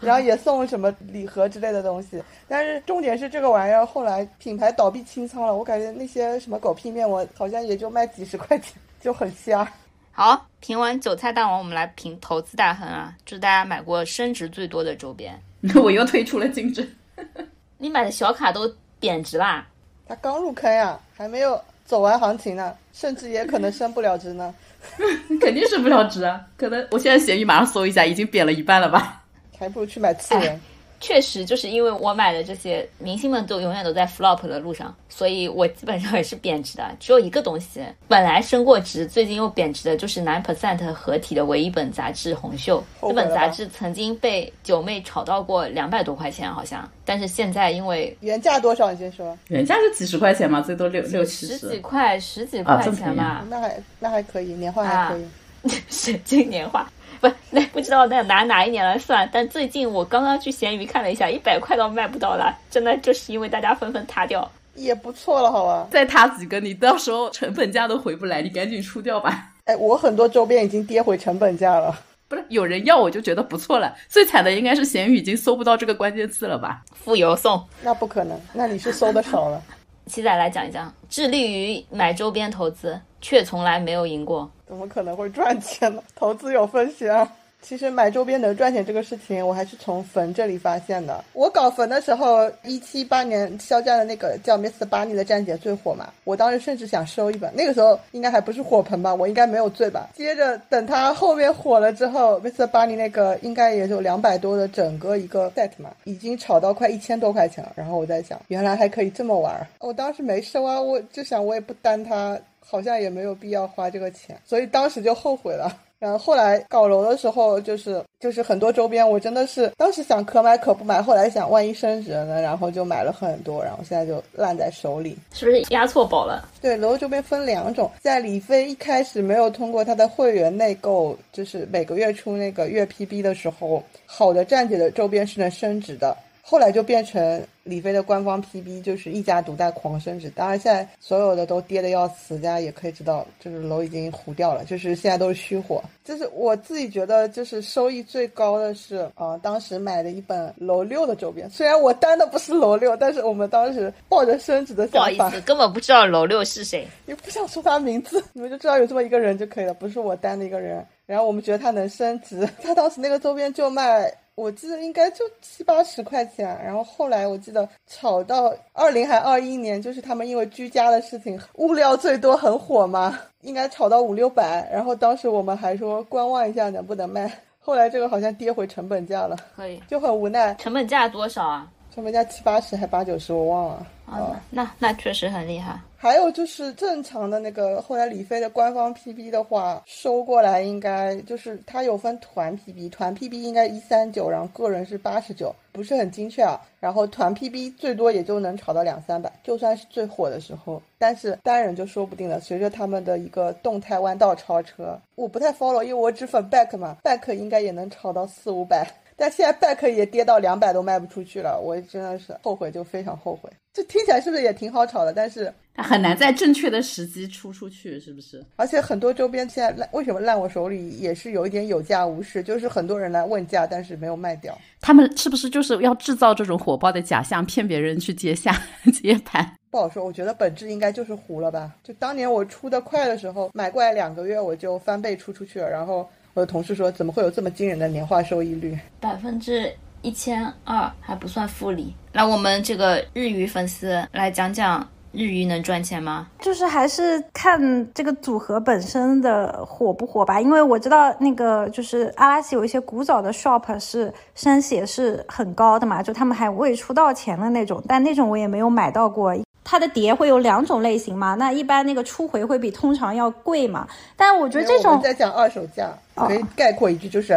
然后也送什么礼盒之类的东西，但是重点是这个玩意儿后来品牌倒闭清仓了，我感觉那些什么狗屁面膜好像也就卖几十块钱，就很瞎。好，评完韭菜大王，我们来评投资大亨啊，祝大家买过升值最多的周边。我又退出了竞争。你买的小卡都贬值啦？他刚入坑呀，还没有走完行情呢，甚至也可能升不了值呢。肯定升不了值啊，可能我现在闲鱼马上搜一下，已经贬了一半了吧。还不如去买次元。确实，就是因为我买的这些明星们都永远都在 flop 的路上，所以我基本上也是贬值的。只有一个东西本来升过值，最近又贬值的，就是 nine percent 合体的唯一本杂志《红袖》。这本杂志曾经被九妹炒到过两百多块钱，好像。但是现在因为原价多少？你先说。原价是几十块钱嘛，最多六六七十。十几块，十几块钱吧。那还那还可以，年化还可以。神经年画。不，那不知道那拿哪一年来算，但最近我刚刚去闲鱼看了一下，一百块都卖不到了，真的就是因为大家纷纷塌掉，也不错了，好吧？再塌几个，你到时候成本价都回不来，你赶紧出掉吧。哎，我很多周边已经跌回成本价了，不是有人要我就觉得不错了。最惨的应该是闲鱼已经搜不到这个关键词了吧？付邮送？那不可能，那你是搜的少了。七仔来讲一讲，致力于买周边投资，却从来没有赢过。怎么可能会赚钱呢？投资有风险啊。其实买周边能赚钱这个事情，我还是从坟这里发现的。我搞坟的时候，一七八年肖战的那个叫 Mr. Bunny 的战姐最火嘛，我当时甚至想收一本。那个时候应该还不是火盆吧，我应该没有醉吧。接着等他后面火了之后，Mr. Bunny 那个应该也就两百多的整个一个 set 嘛，已经炒到快一千多块钱了。然后我在想，原来还可以这么玩。我当时没收啊，我就想我也不单它，好像也没有必要花这个钱，所以当时就后悔了。然后后来搞楼的时候，就是就是很多周边，我真的是当时想可买可不买，后来想万一升值了呢，然后就买了很多，然后现在就烂在手里，是不是压错宝了？对，楼周边分两种，在李飞一开始没有通过他的会员内购，就是每个月出那个月 PB 的时候，好的站姐的周边是能升值的。后来就变成李飞的官方 PB，就是一家独大狂升值。当然，现在所有的都跌的要死，大家也可以知道，就是楼已经糊掉了，就是现在都是虚火。就是我自己觉得，就是收益最高的是啊，当时买的一本楼六的周边，虽然我单的不是楼六，但是我们当时抱着升值的想法，不好意思，根本不知道楼六是谁，也不想说他名字，你们就知道有这么一个人就可以了，不是我单的一个人。然后我们觉得他能升值，他当时那个周边就卖。我记得应该就七八十块钱，然后后来我记得炒到二零还二一年，就是他们因为居家的事情，物料最多很火嘛，应该炒到五六百，然后当时我们还说观望一下能不能卖，后来这个好像跌回成本价了，可以，就很无奈。成本价多少啊？成本价七八十还八九十，我忘了。哦，那那确实很厉害。还有就是正常的那个，后来李飞的官方 PB 的话，收过来应该就是它有分团 PB，团 PB 应该一三九，然后个人是八十九，不是很精确啊。然后团 PB 最多也就能炒到两三百，就算是最火的时候，但是单人就说不定了。随着他们的一个动态弯道超车，我不太 follow，因为我只粉 back 嘛，back 应该也能炒到四五百。但现在 back 也跌到两百都卖不出去了，我真的是后悔，就非常后悔。这听起来是不是也挺好炒的？但是很难在正确的时机出出去，是不是？而且很多周边现在烂，为什么烂？我手里也是有一点有价无市，就是很多人来问价，但是没有卖掉。他们是不是就是要制造这种火爆的假象，骗别人去接下 接盘？不好说，我觉得本质应该就是糊了吧。就当年我出的快的时候，买过来两个月我就翻倍出出去了，然后。我的同事说：“怎么会有这么惊人的年化收益率？百分之一千二还不算复利。那我们这个日语粉丝来讲讲日语能赚钱吗？就是还是看这个组合本身的火不火吧。因为我知道那个就是阿拉西有一些古早的 shop 是升血是很高的嘛，就他们还未出道前的那种，但那种我也没有买到过。”它的碟会有两种类型嘛？那一般那个初回会比通常要贵嘛？但我觉得这种在讲二手价，可以概括一句就是，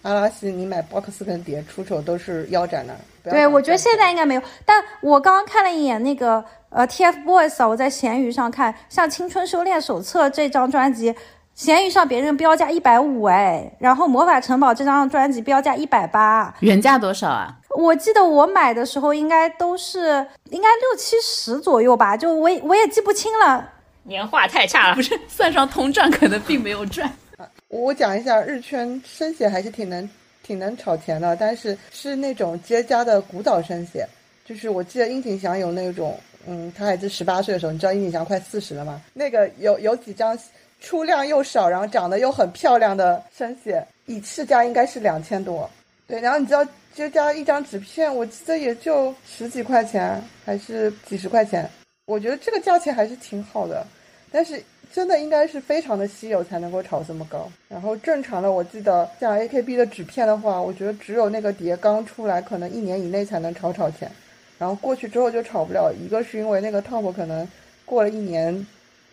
阿拉西你买 box 跟碟出手都是腰斩的。对，我觉得现在应该没有。但我刚刚看了一眼那个呃 TFBOYS，我在闲鱼上看，像《青春修炼手册》这张专辑。闲鱼上别人标价一百五哎，然后魔法城堡这张专辑标价一百八，原价多少啊？我记得我买的时候应该都是应该六七十左右吧，就我我也记不清了。年化太差了，不是算上通胀可能并没有赚。我讲一下日圈生写还是挺能挺能炒钱的，但是是那种接家的古早生写，就是我记得殷景祥有那种，嗯，他还是十八岁的时候，你知道殷景祥快四十了吗？那个有有几张。出量又少，然后长得又很漂亮的生写，以市价应该是两千多。对，然后你知道就加一张纸片，我记得也就十几块钱，还是几十块钱。我觉得这个价钱还是挺好的，但是真的应该是非常的稀有才能够炒这么高。然后正常的，我记得像 AKB 的纸片的话，我觉得只有那个碟刚出来，可能一年以内才能炒炒钱，然后过去之后就炒不了。一个是因为那个 top 可能过了一年。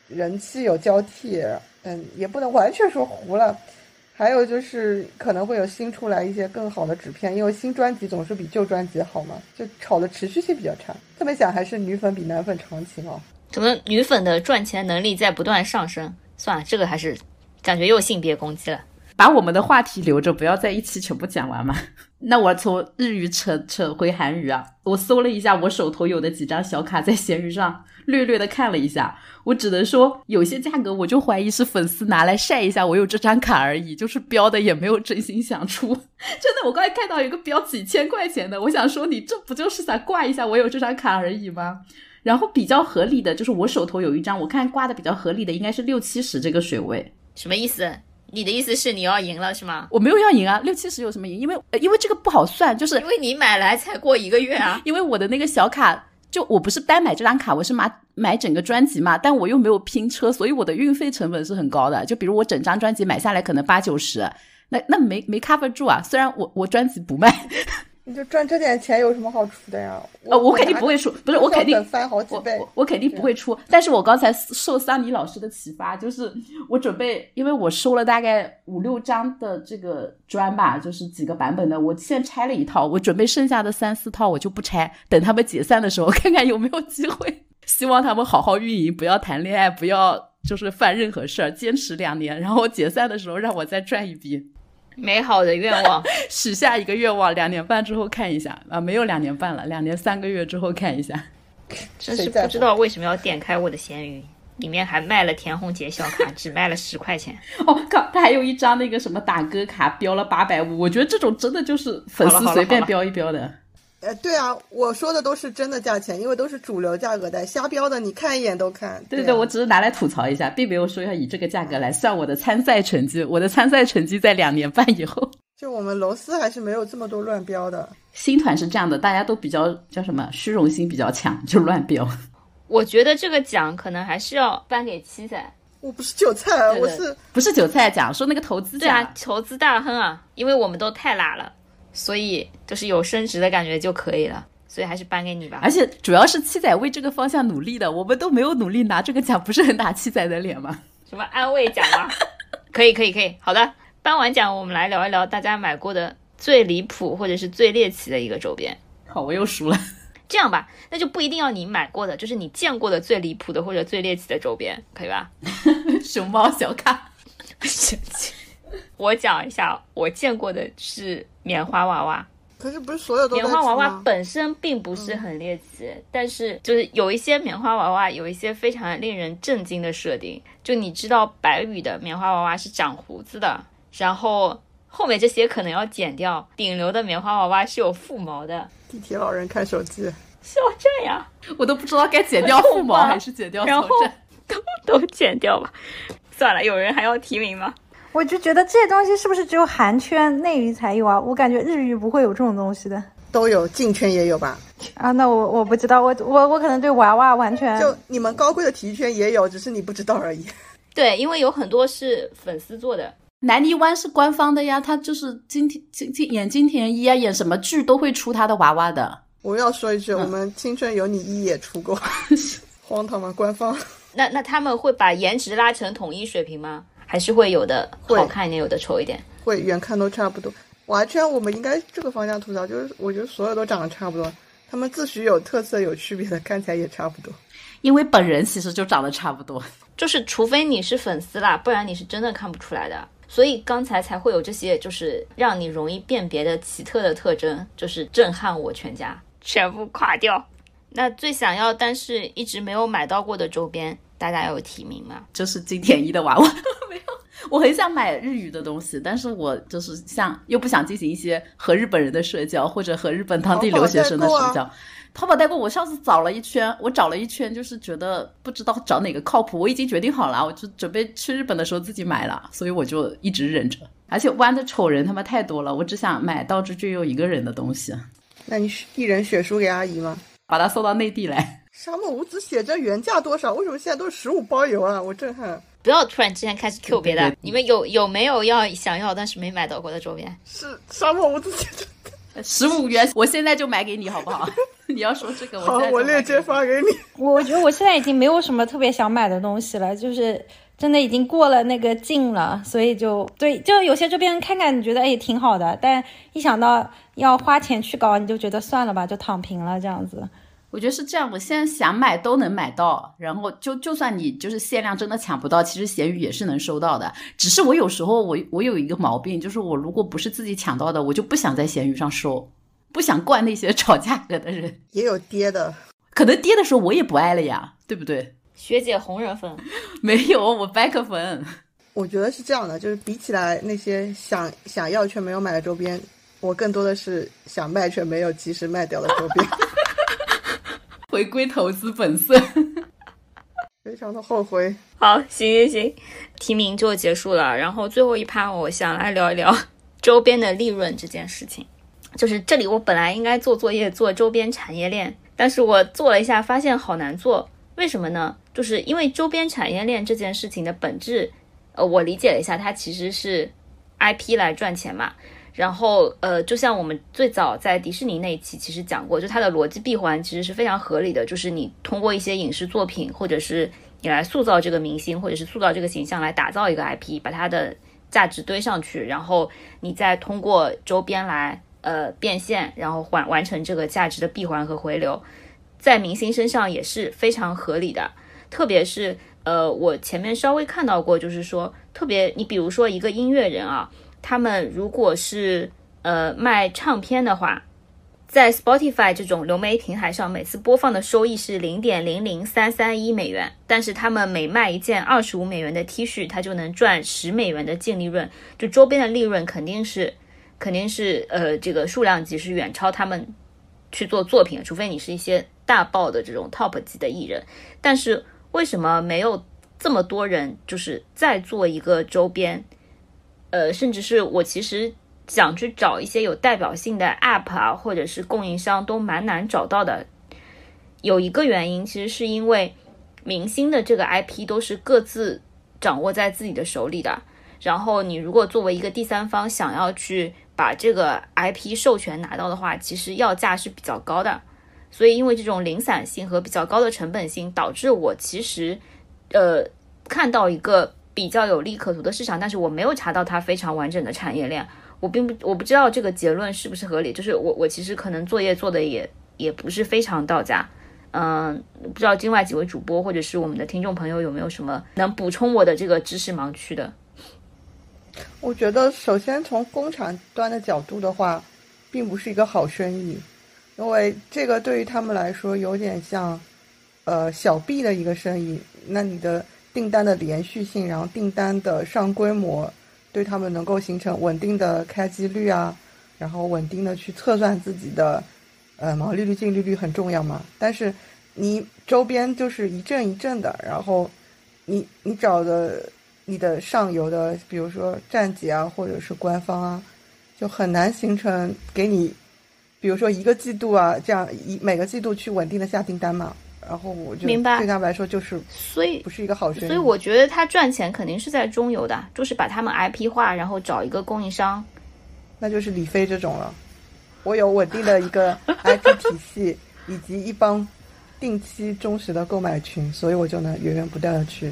人气有交替，嗯，也不能完全说糊了。还有就是可能会有新出来一些更好的纸片，因为新专辑总是比旧专辑好嘛，就炒的持续性比较差。这么想，还是女粉比男粉长情哦。怎么女粉的赚钱能力在不断上升？算了，这个还是感觉又性别攻击了。把我们的话题留着，不要在一起全部讲完嘛。那我从日语扯扯回韩语啊。我搜了一下我手头有的几张小卡，在闲鱼上。略略的看了一下，我只能说有些价格我就怀疑是粉丝拿来晒一下我有这张卡而已，就是标的也没有真心想出。真的，我刚才看到一个标几千块钱的，我想说你这不就是想挂一下我有这张卡而已吗？然后比较合理的就是我手头有一张，我看挂的比较合理的应该是六七十这个水位，什么意思？你的意思是你要赢了是吗？我没有要赢啊，六七十有什么赢？因为因为这个不好算，就是因为你买来才过一个月啊，因为我的那个小卡。就我不是单买这张卡，我是买买整个专辑嘛，但我又没有拼车，所以我的运费成本是很高的。就比如我整张专辑买下来可能八九十，那那没没 cover 住啊。虽然我我专辑不卖。你就赚这点钱有什么好出的呀？呃，我肯定不会出，不是我肯定翻好几倍，我肯定不会出。但是我刚才受桑尼老师的启发，就是我准备，因为我收了大概五六张的这个砖吧，就是几个版本的，我先拆了一套，我准备剩下的三四套我就不拆，等他们解散的时候 看看有没有机会。希望他们好好运营，不要谈恋爱，不要就是犯任何事儿，坚持两年，然后解散的时候让我再赚一笔。美好的愿望，许下一个愿望，两年半之后看一下啊，没有两年半了，两年三个月之后看一下。真是不知道为什么要点开我的闲鱼，里面还卖了田红杰小卡，只卖了十块钱。哦靠，他还有一张那个什么打歌卡，标了八百五，我觉得这种真的就是粉丝随便标一标的。呃，对啊，我说的都是真的价钱，因为都是主流价格带，瞎标的你看一眼都看。对对，对啊我只是拿来吐槽一下，并没有说要以这个价格来算我的参赛成绩。我的参赛成绩在两年半以后。就我们楼丝还是没有这么多乱标的。新团是这样的，大家都比较叫什么虚荣心比较强，就乱标。我觉得这个奖可能还是要颁给七仔，我不是韭菜啊，对对我是不是韭菜奖，说那个投资奖。对啊，投资大亨啊，因为我们都太拉了，所以就是有升值的感觉就可以了，所以还是颁给你吧而。且主要是七仔为这个方向努力的，我们都没有努力拿这个奖，不是很打七仔的脸吗？什么安慰奖啊？可以可以可以，好的，颁完奖我们来聊一聊大家买过的最离谱或者是最猎奇的一个周边。好，我又输了。这样吧，那就不一定要你买过的，就是你见过的最离谱的或者最猎奇的周边，可以吧？熊猫小卡，我讲一下，我见过的是棉花娃娃。可是不是所有都棉花娃娃？本身并不是很猎奇，但是就是有一些棉花娃娃有一些非常令人震惊的设定。就你知道白羽的棉花娃娃是长胡子的，然后后面这些可能要剪掉。顶流的棉花娃娃是有腹毛的，地铁老人看手机，是要这样我都不知道该剪掉腹毛还是剪掉然后都。都剪掉吧。算了，有人还要提名吗？我就觉得这些东西是不是只有韩圈内娱才有啊？我感觉日娱不会有这种东西的都有，进圈也有吧？啊。那我我不知道，我我我可能对娃娃完全就你们高贵的体育圈也有，只是你不知道而已。对，因为有很多是粉丝做的。南泥湾是官方的呀，他就是金田金金演金田一啊，演什么剧都会出他的娃娃的。我要说一句，我们青春有你一也出过，荒唐吗？官方那那他们会把颜值拉成统一水平吗？还是会有的会好看一点，有的丑一点？会远看都差不多。娃圈我们应该这个方向吐槽，就是我觉得所有都长得差不多，他们自诩有特色、有区别的，看起来也差不多。因为本人其实就长得差不多。就是除非你是粉丝啦，不然你是真的看不出来的。所以刚才才会有这些，就是让你容易辨别的奇特的特征，就是震撼我全家，全部垮掉。那最想要但是一直没有买到过的周边，大家有提名吗？就是金田一的娃娃。我很想买日语的东西，但是我就是像又不想进行一些和日本人的社交，或者和日本当地留学生的社交。淘宝代购，我上次找了一圈，我找了一圈，就是觉得不知道找哪个靠谱。我已经决定好了，我就准备去日本的时候自己买了，所以我就一直忍着。而且弯的丑人他妈太多了，我只想买道之具有一个人的东西，那你一人血书给阿姨吗？把她送到内地来。沙漠无子写着原价多少？为什么现在都是十五包邮啊？我震撼！不要突然之间开始 Q 别的对对，你们有有没有要想要但是没买到过的周边？是沙漠无子写着。十五元，我现在就买给你好不好？你要说这个，好现在，就我链接发给你。我 我觉得我现在已经没有什么特别想买的东西了，就是真的已经过了那个劲了，所以就对，就有些周边看看你觉得哎挺好的，但一想到要花钱去搞，你就觉得算了吧，就躺平了这样子。我觉得是这样，我现在想买都能买到，然后就就算你就是限量真的抢不到，其实闲鱼也是能收到的。只是我有时候我我有一个毛病，就是我如果不是自己抢到的，我就不想在闲鱼上收，不想惯那些 炒价格的人。也有跌的，可能跌的时候我也不爱了呀，对不对？学姐红人粉，没有，我 back 粉。我觉得是这样的，就是比起来那些想想要却没有买的周边，我更多的是想卖却没有及时卖掉的周边，回归投资本色。非常的后悔。好，行行行，提名就结束了。然后最后一趴，我想来聊一聊 周边的利润这件事情。就是这里，我本来应该做作业做周边产业链，但是我做了一下，发现好难做。为什么呢？就是因为周边产业链这件事情的本质，呃，我理解了一下，它其实是 IP 来赚钱嘛。然后，呃，就像我们最早在迪士尼那一期其实讲过，就它的逻辑闭环其实是非常合理的，就是你通过一些影视作品，或者是你来塑造这个明星，或者是塑造这个形象，来打造一个 IP，把它的价值堆上去，然后你再通过周边来呃变现，然后完完成这个价值的闭环和回流，在明星身上也是非常合理的。特别是呃，我前面稍微看到过，就是说，特别你比如说一个音乐人啊，他们如果是呃卖唱片的话，在 Spotify 这种流媒平台上，每次播放的收益是零点零零三三一美元，但是他们每卖一件二十五美元的 T 恤，他就能赚十美元的净利润，就周边的利润肯定是肯定是呃这个数量级是远超他们去做作品，除非你是一些大爆的这种 top 级的艺人，但是为什么没有这么多人就是再做一个周边？呃，甚至是我其实想去找一些有代表性的 App 啊，或者是供应商都蛮难找到的。有一个原因，其实是因为明星的这个 IP 都是各自掌握在自己的手里的。然后你如果作为一个第三方想要去把这个 IP 授权拿到的话，其实要价是比较高的。所以因为这种零散性和比较高的成本性，导致我其实呃看到一个。比较有利可图的市场，但是我没有查到它非常完整的产业链，我并不我不知道这个结论是不是合理。就是我我其实可能作业做的也也不是非常到家，嗯，不知道另外几位主播或者是我们的听众朋友有没有什么能补充我的这个知识盲区的？我觉得首先从工厂端的角度的话，并不是一个好生意，因为这个对于他们来说有点像呃小 B 的一个生意，那你的。订单的连续性，然后订单的上规模，对他们能够形成稳定的开机率啊，然后稳定的去测算自己的，呃毛利率、净利率很重要嘛。但是你周边就是一阵一阵的，然后你你找的你的上游的，比如说站姐啊，或者是官方啊，就很难形成给你，比如说一个季度啊，这样一每个季度去稳定的下订单嘛。然后我就明白，对他们来说就是，所以不是一个好生意。所以我觉得他赚钱肯定是在中游的，就是把他们 IP 化，然后找一个供应商，那就是李飞这种了。我有稳定的一个 IP 体系，以及一帮定期忠实的购买群，所以我就能源源不断的去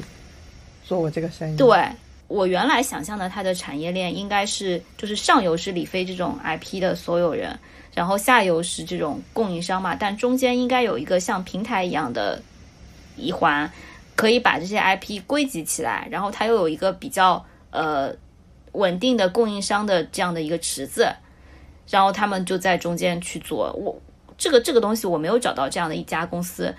做我这个生意。对我原来想象的，它的产业链应该是，就是上游是李飞这种 IP 的所有人。然后下游是这种供应商嘛，但中间应该有一个像平台一样的一环，可以把这些 IP 归集起来，然后它又有一个比较呃稳定的供应商的这样的一个池子，然后他们就在中间去做。我这个这个东西我没有找到这样的一家公司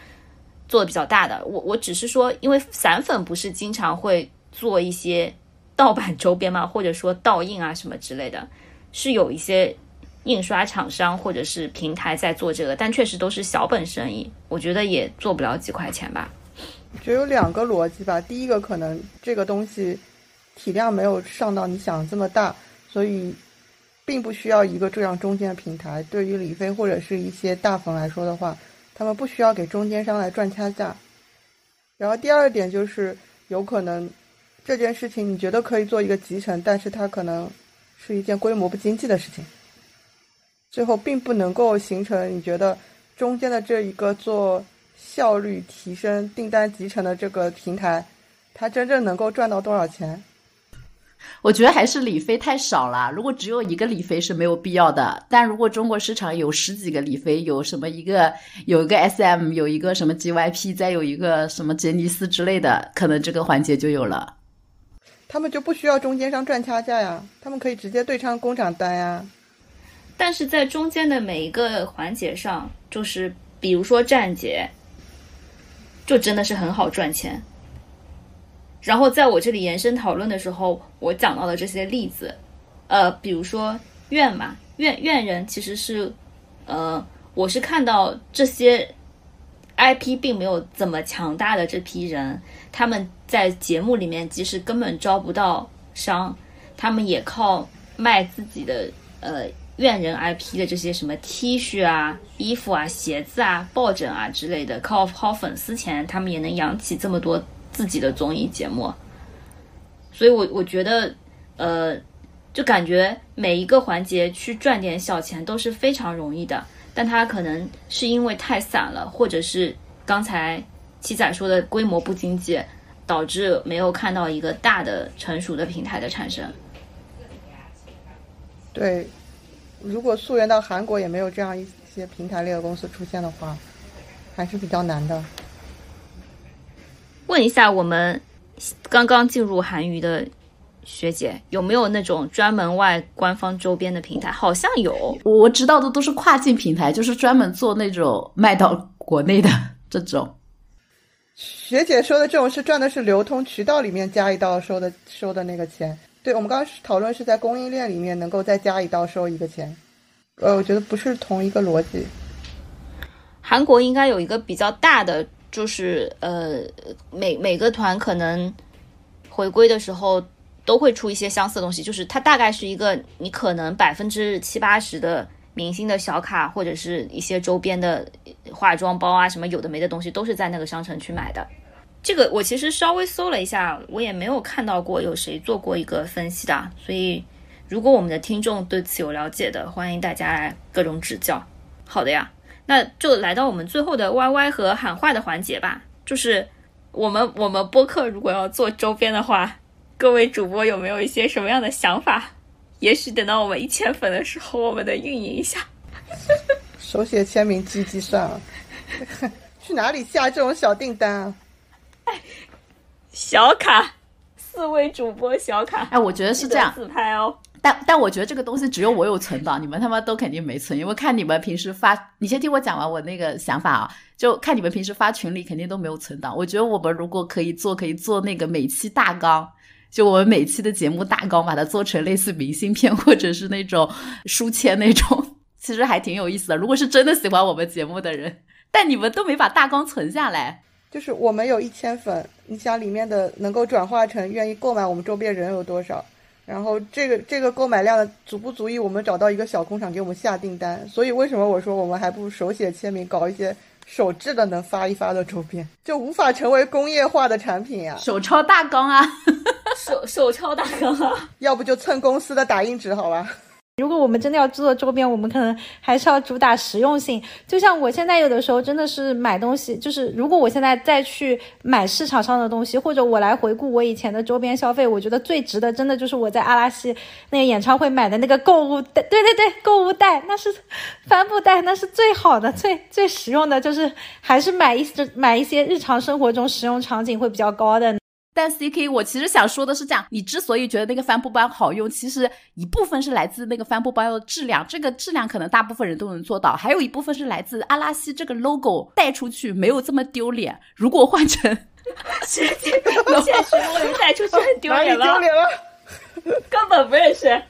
做的比较大的，我我只是说，因为散粉不是经常会做一些盗版周边嘛，或者说盗印啊什么之类的，是有一些。印刷厂商或者是平台在做这个，但确实都是小本生意，我觉得也做不了几块钱吧。我觉得有两个逻辑吧，第一个可能这个东西体量没有上到你想这么大，所以并不需要一个这样中间的平台。对于李飞或者是一些大粉来说的话，他们不需要给中间商来赚差价。然后第二点就是有可能这件事情你觉得可以做一个集成，但是它可能是一件规模不经济的事情。最后并不能够形成你觉得中间的这一个做效率提升、订单集成的这个平台，它真正能够赚到多少钱？我觉得还是李飞太少了。如果只有一个李飞是没有必要的，但如果中国市场有十几个李飞，有什么一个有一个 SM，有一个什么 GYP，再有一个什么杰尼斯之类的，可能这个环节就有了。他们就不需要中间商赚差价呀，他们可以直接对唱工厂单呀。但是在中间的每一个环节上，就是比如说站姐，就真的是很好赚钱。然后在我这里延伸讨论的时候，我讲到的这些例子，呃，比如说怨嘛，怨怨人其实是，呃，我是看到这些 IP 并没有怎么强大的这批人，他们在节目里面即使根本招不到商，他们也靠卖自己的呃。怨人 IP 的这些什么 T 恤啊、衣服啊、鞋子啊、抱枕啊之类的，靠薅粉丝钱，他们也能养起这么多自己的综艺节目。所以，我我觉得，呃，就感觉每一个环节去赚点小钱都是非常容易的，但它可能是因为太散了，或者是刚才七仔说的规模不经济，导致没有看到一个大的成熟的平台的产生。对。如果溯源到韩国，也没有这样一些平台类的公司出现的话，还是比较难的。问一下，我们刚刚进入韩娱的学姐有没有那种专门外官方周边的平台？好像有，我知道的都是跨境平台，就是专门做那种卖到国内的这种。学姐说的这种是赚的是流通渠道里面加一道收的收的那个钱。对，我们刚刚讨论是在供应链里面能够再加一道收一个钱。呃，我觉得不是同一个逻辑。韩国应该有一个比较大的，就是呃，每每个团可能回归的时候都会出一些相似的东西，就是它大概是一个你可能百分之七八十的明星的小卡或者是一些周边的化妆包啊什么有的没的东西都是在那个商城去买的。这个我其实稍微搜了一下，我也没有看到过有谁做过一个分析的，所以如果我们的听众对此有了解的，欢迎大家来各种指教。好的呀。那就来到我们最后的 YY 和喊话的环节吧。就是我们我们播客如果要做周边的话，各位主播有没有一些什么样的想法？也许等到我们一千粉的时候，我们得运营一下。手写签名机机算了，去哪里下这种小订单啊？小卡，四位主播小卡。哎，我觉得是这样，自拍哦。但但我觉得这个东西只有我有存档，你们他妈都肯定没存，因为看你们平时发，你先听我讲完我那个想法啊，就看你们平时发群里肯定都没有存档。我觉得我们如果可以做，可以做那个每期大纲，就我们每期的节目大纲，把它做成类似明信片或者是那种书签那种，其实还挺有意思的。如果是真的喜欢我们节目的人，但你们都没把大纲存下来，就是我们有一千粉，你想里面的能够转化成愿意购买我们周边人有多少？然后这个这个购买量足不足以我们找到一个小工厂给我们下订单？所以为什么我说我们还不如手写签名，搞一些手制的能发一发的周边，就无法成为工业化的产品呀？手抄大纲啊，手手抄大纲啊，要不就蹭公司的打印纸好吧？如果我们真的要做周边，我们可能还是要主打实用性。就像我现在有的时候真的是买东西，就是如果我现在再去买市场上的东西，或者我来回顾我以前的周边消费，我觉得最值的真的就是我在阿拉西那个演唱会买的那个购物袋。对对对，购物袋那是帆布袋，那是最好的、最最实用的，就是还是买一些买一些日常生活中使用场景会比较高的。但 C K，我其实想说的是这样，你之所以觉得那个帆布包好用，其实一部分是来自那个帆布包的质量，这个质量可能大部分人都能做到，还有一部分是来自阿拉西这个 logo 带出去没有这么丢脸。如果换成现实现实我鱼带出去很丢脸了，丢脸了，根本不认识，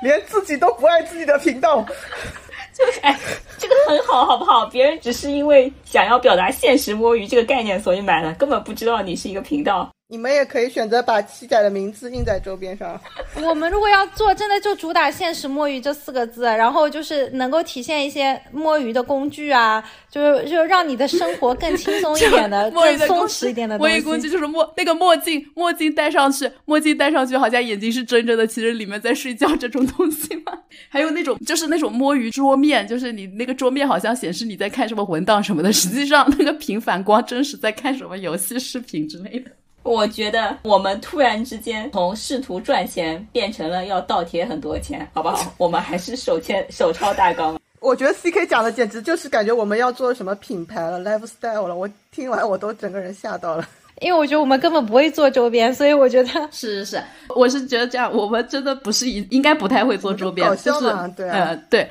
连自己都不爱自己的频道，就哎，这个很好，好不好？别人只是因为想要表达现实摸鱼这个概念，所以买了，根本不知道你是一个频道。你们也可以选择把七仔的名字印在周边上。我们如果要做，真的就主打现实摸鱼这四个字，然后就是能够体现一些摸鱼的工具啊，就是就让你的生活更轻松一点的、更松弛一点的东西。摸鱼工具就是墨那个墨镜，墨镜戴上去，墨镜戴上去好像眼睛是睁着的，其实里面在睡觉这种东西吗？还有那种就是那种摸鱼桌面，就是你那个桌面好像显示你在看什么文档什么的，实际上那个屏反光真实在看什么游戏视频之类的。我觉得我们突然之间从试图赚钱变成了要倒贴很多钱，好不好？我们还是手签手抄大纲。我觉得 C K 讲的简直就是感觉我们要做什么品牌了，lifestyle 了。我听完我都整个人吓到了，因为我觉得我们根本不会做周边，所以我觉得是是是，我是觉得这样，我们真的不是一应该不太会做周边，就是对呃对。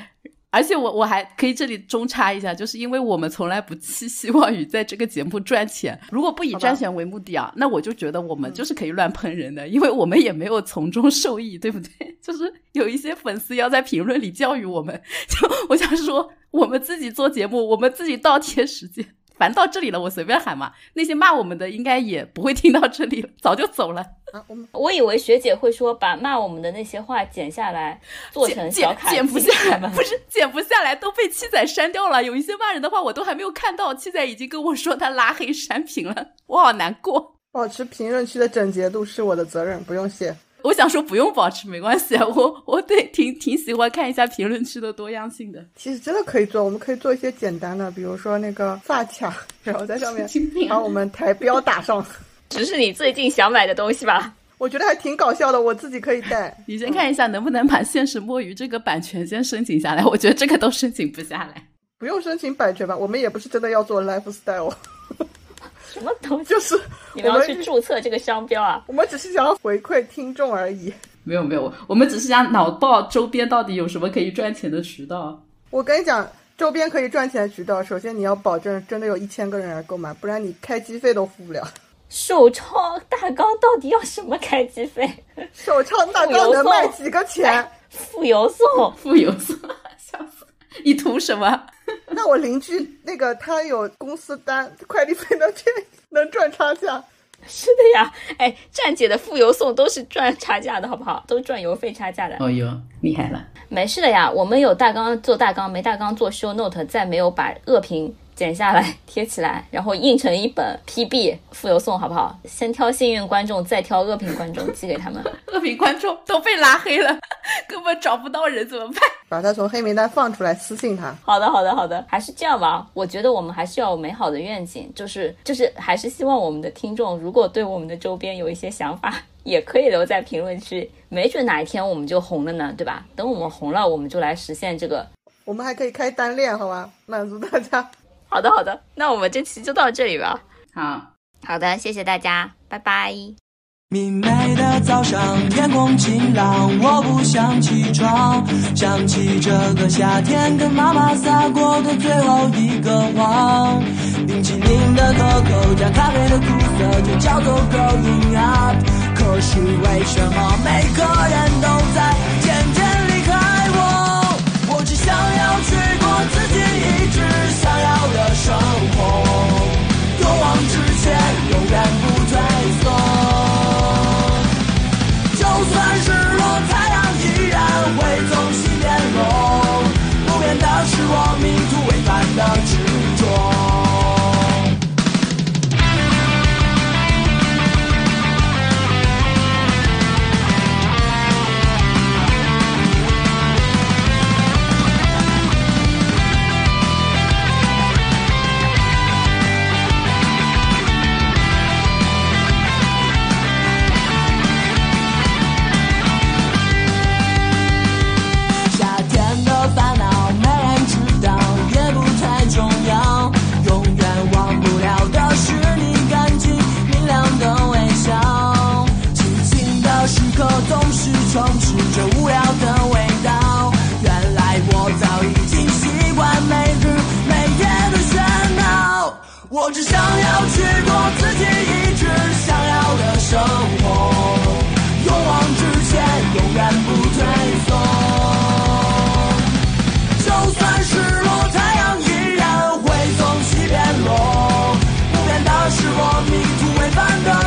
而且我我还可以这里中插一下，就是因为我们从来不寄希望于在这个节目赚钱。如果不以赚钱为目的啊，那我就觉得我们就是可以乱喷人的，因为我们也没有从中受益，对不对？就是有一些粉丝要在评论里教育我们，就我想说，我们自己做节目，我们自己倒贴时间。反正到这里了，我随便喊嘛。那些骂我们的应该也不会听到这里了，早就走了。啊，我我以为学姐会说把骂我们的那些话剪下来做成小卡，剪不下来，不是剪不下来，都被七仔删掉了。有一些骂人的话，我都还没有看到，七仔已经跟我说他拉黑删屏了，我好难过。保持评论区的整洁度是我的责任，不用谢。我想说不用保持没关系，我我对挺挺喜欢看一下评论区的多样性的。其实真的可以做，我们可以做一些简单的，比如说那个发卡，然后在上面把我们台标打上。只是你最近想买的东西吧？我觉得还挺搞笑的，我自己可以带。你先看一下能不能把现实摸鱼这个版权先申请下来，我觉得这个都申请不下来。不用申请版权吧？我们也不是真的要做 lifestyle。什么东西？就是你们要我们去注册这个商标啊？我们只是想要回馈听众而已。没有没有，我们只是想脑爆周边到底有什么可以赚钱的渠道。我跟你讲，周边可以赚钱的渠道，首先你要保证真的有一千个人来购买，不然你开机费都付不了。手抄大纲到底要什么开机费？手抄大纲能卖几个钱？付邮送，付邮送，笑死！你图什么？那我邻居那个他有公司单，快递费能赚能赚差价。是的呀，哎，站姐的付邮送都是赚差价的，好不好？都赚邮费差价的。哦哟，厉害了！没事的呀，我们有大纲做大纲，没大纲做 show note，再没有把恶评剪下来贴起来，然后印成一本 PB 付邮送，好不好？先挑幸运观众，再挑恶评观众，寄给他们。恶评观众都被拉黑了，根本找不到人，怎么办？把他从黑名单放出来，私信他。好的，好的，好的，还是这样吧。我觉得我们还是要有美好的愿景，就是就是，还是希望我们的听众，如果对我们的周边有一些想法，也可以留在评论区，没准哪一天我们就红了呢，对吧？等我们红了，我们就来实现这个。我们还可以开单恋，好吧？满足大家。好的，好的，那我们这期就到这里吧。好，好的，谢谢大家，拜拜。明媚的早上，天空晴朗，我不想起床。想起这个夏天，跟妈妈撒过的最后一个谎。冰淇淋的可口加咖啡的苦涩，就叫做 growing up。可是为什么每个人都在想要的生活，勇往直前，永远不退缩。就算日落，太阳依然会从西边落。不变的是我迷途违反的生活，勇往直前，永远不退缩。就算失落，太阳依然会从西边落。不变的是我迷途未返的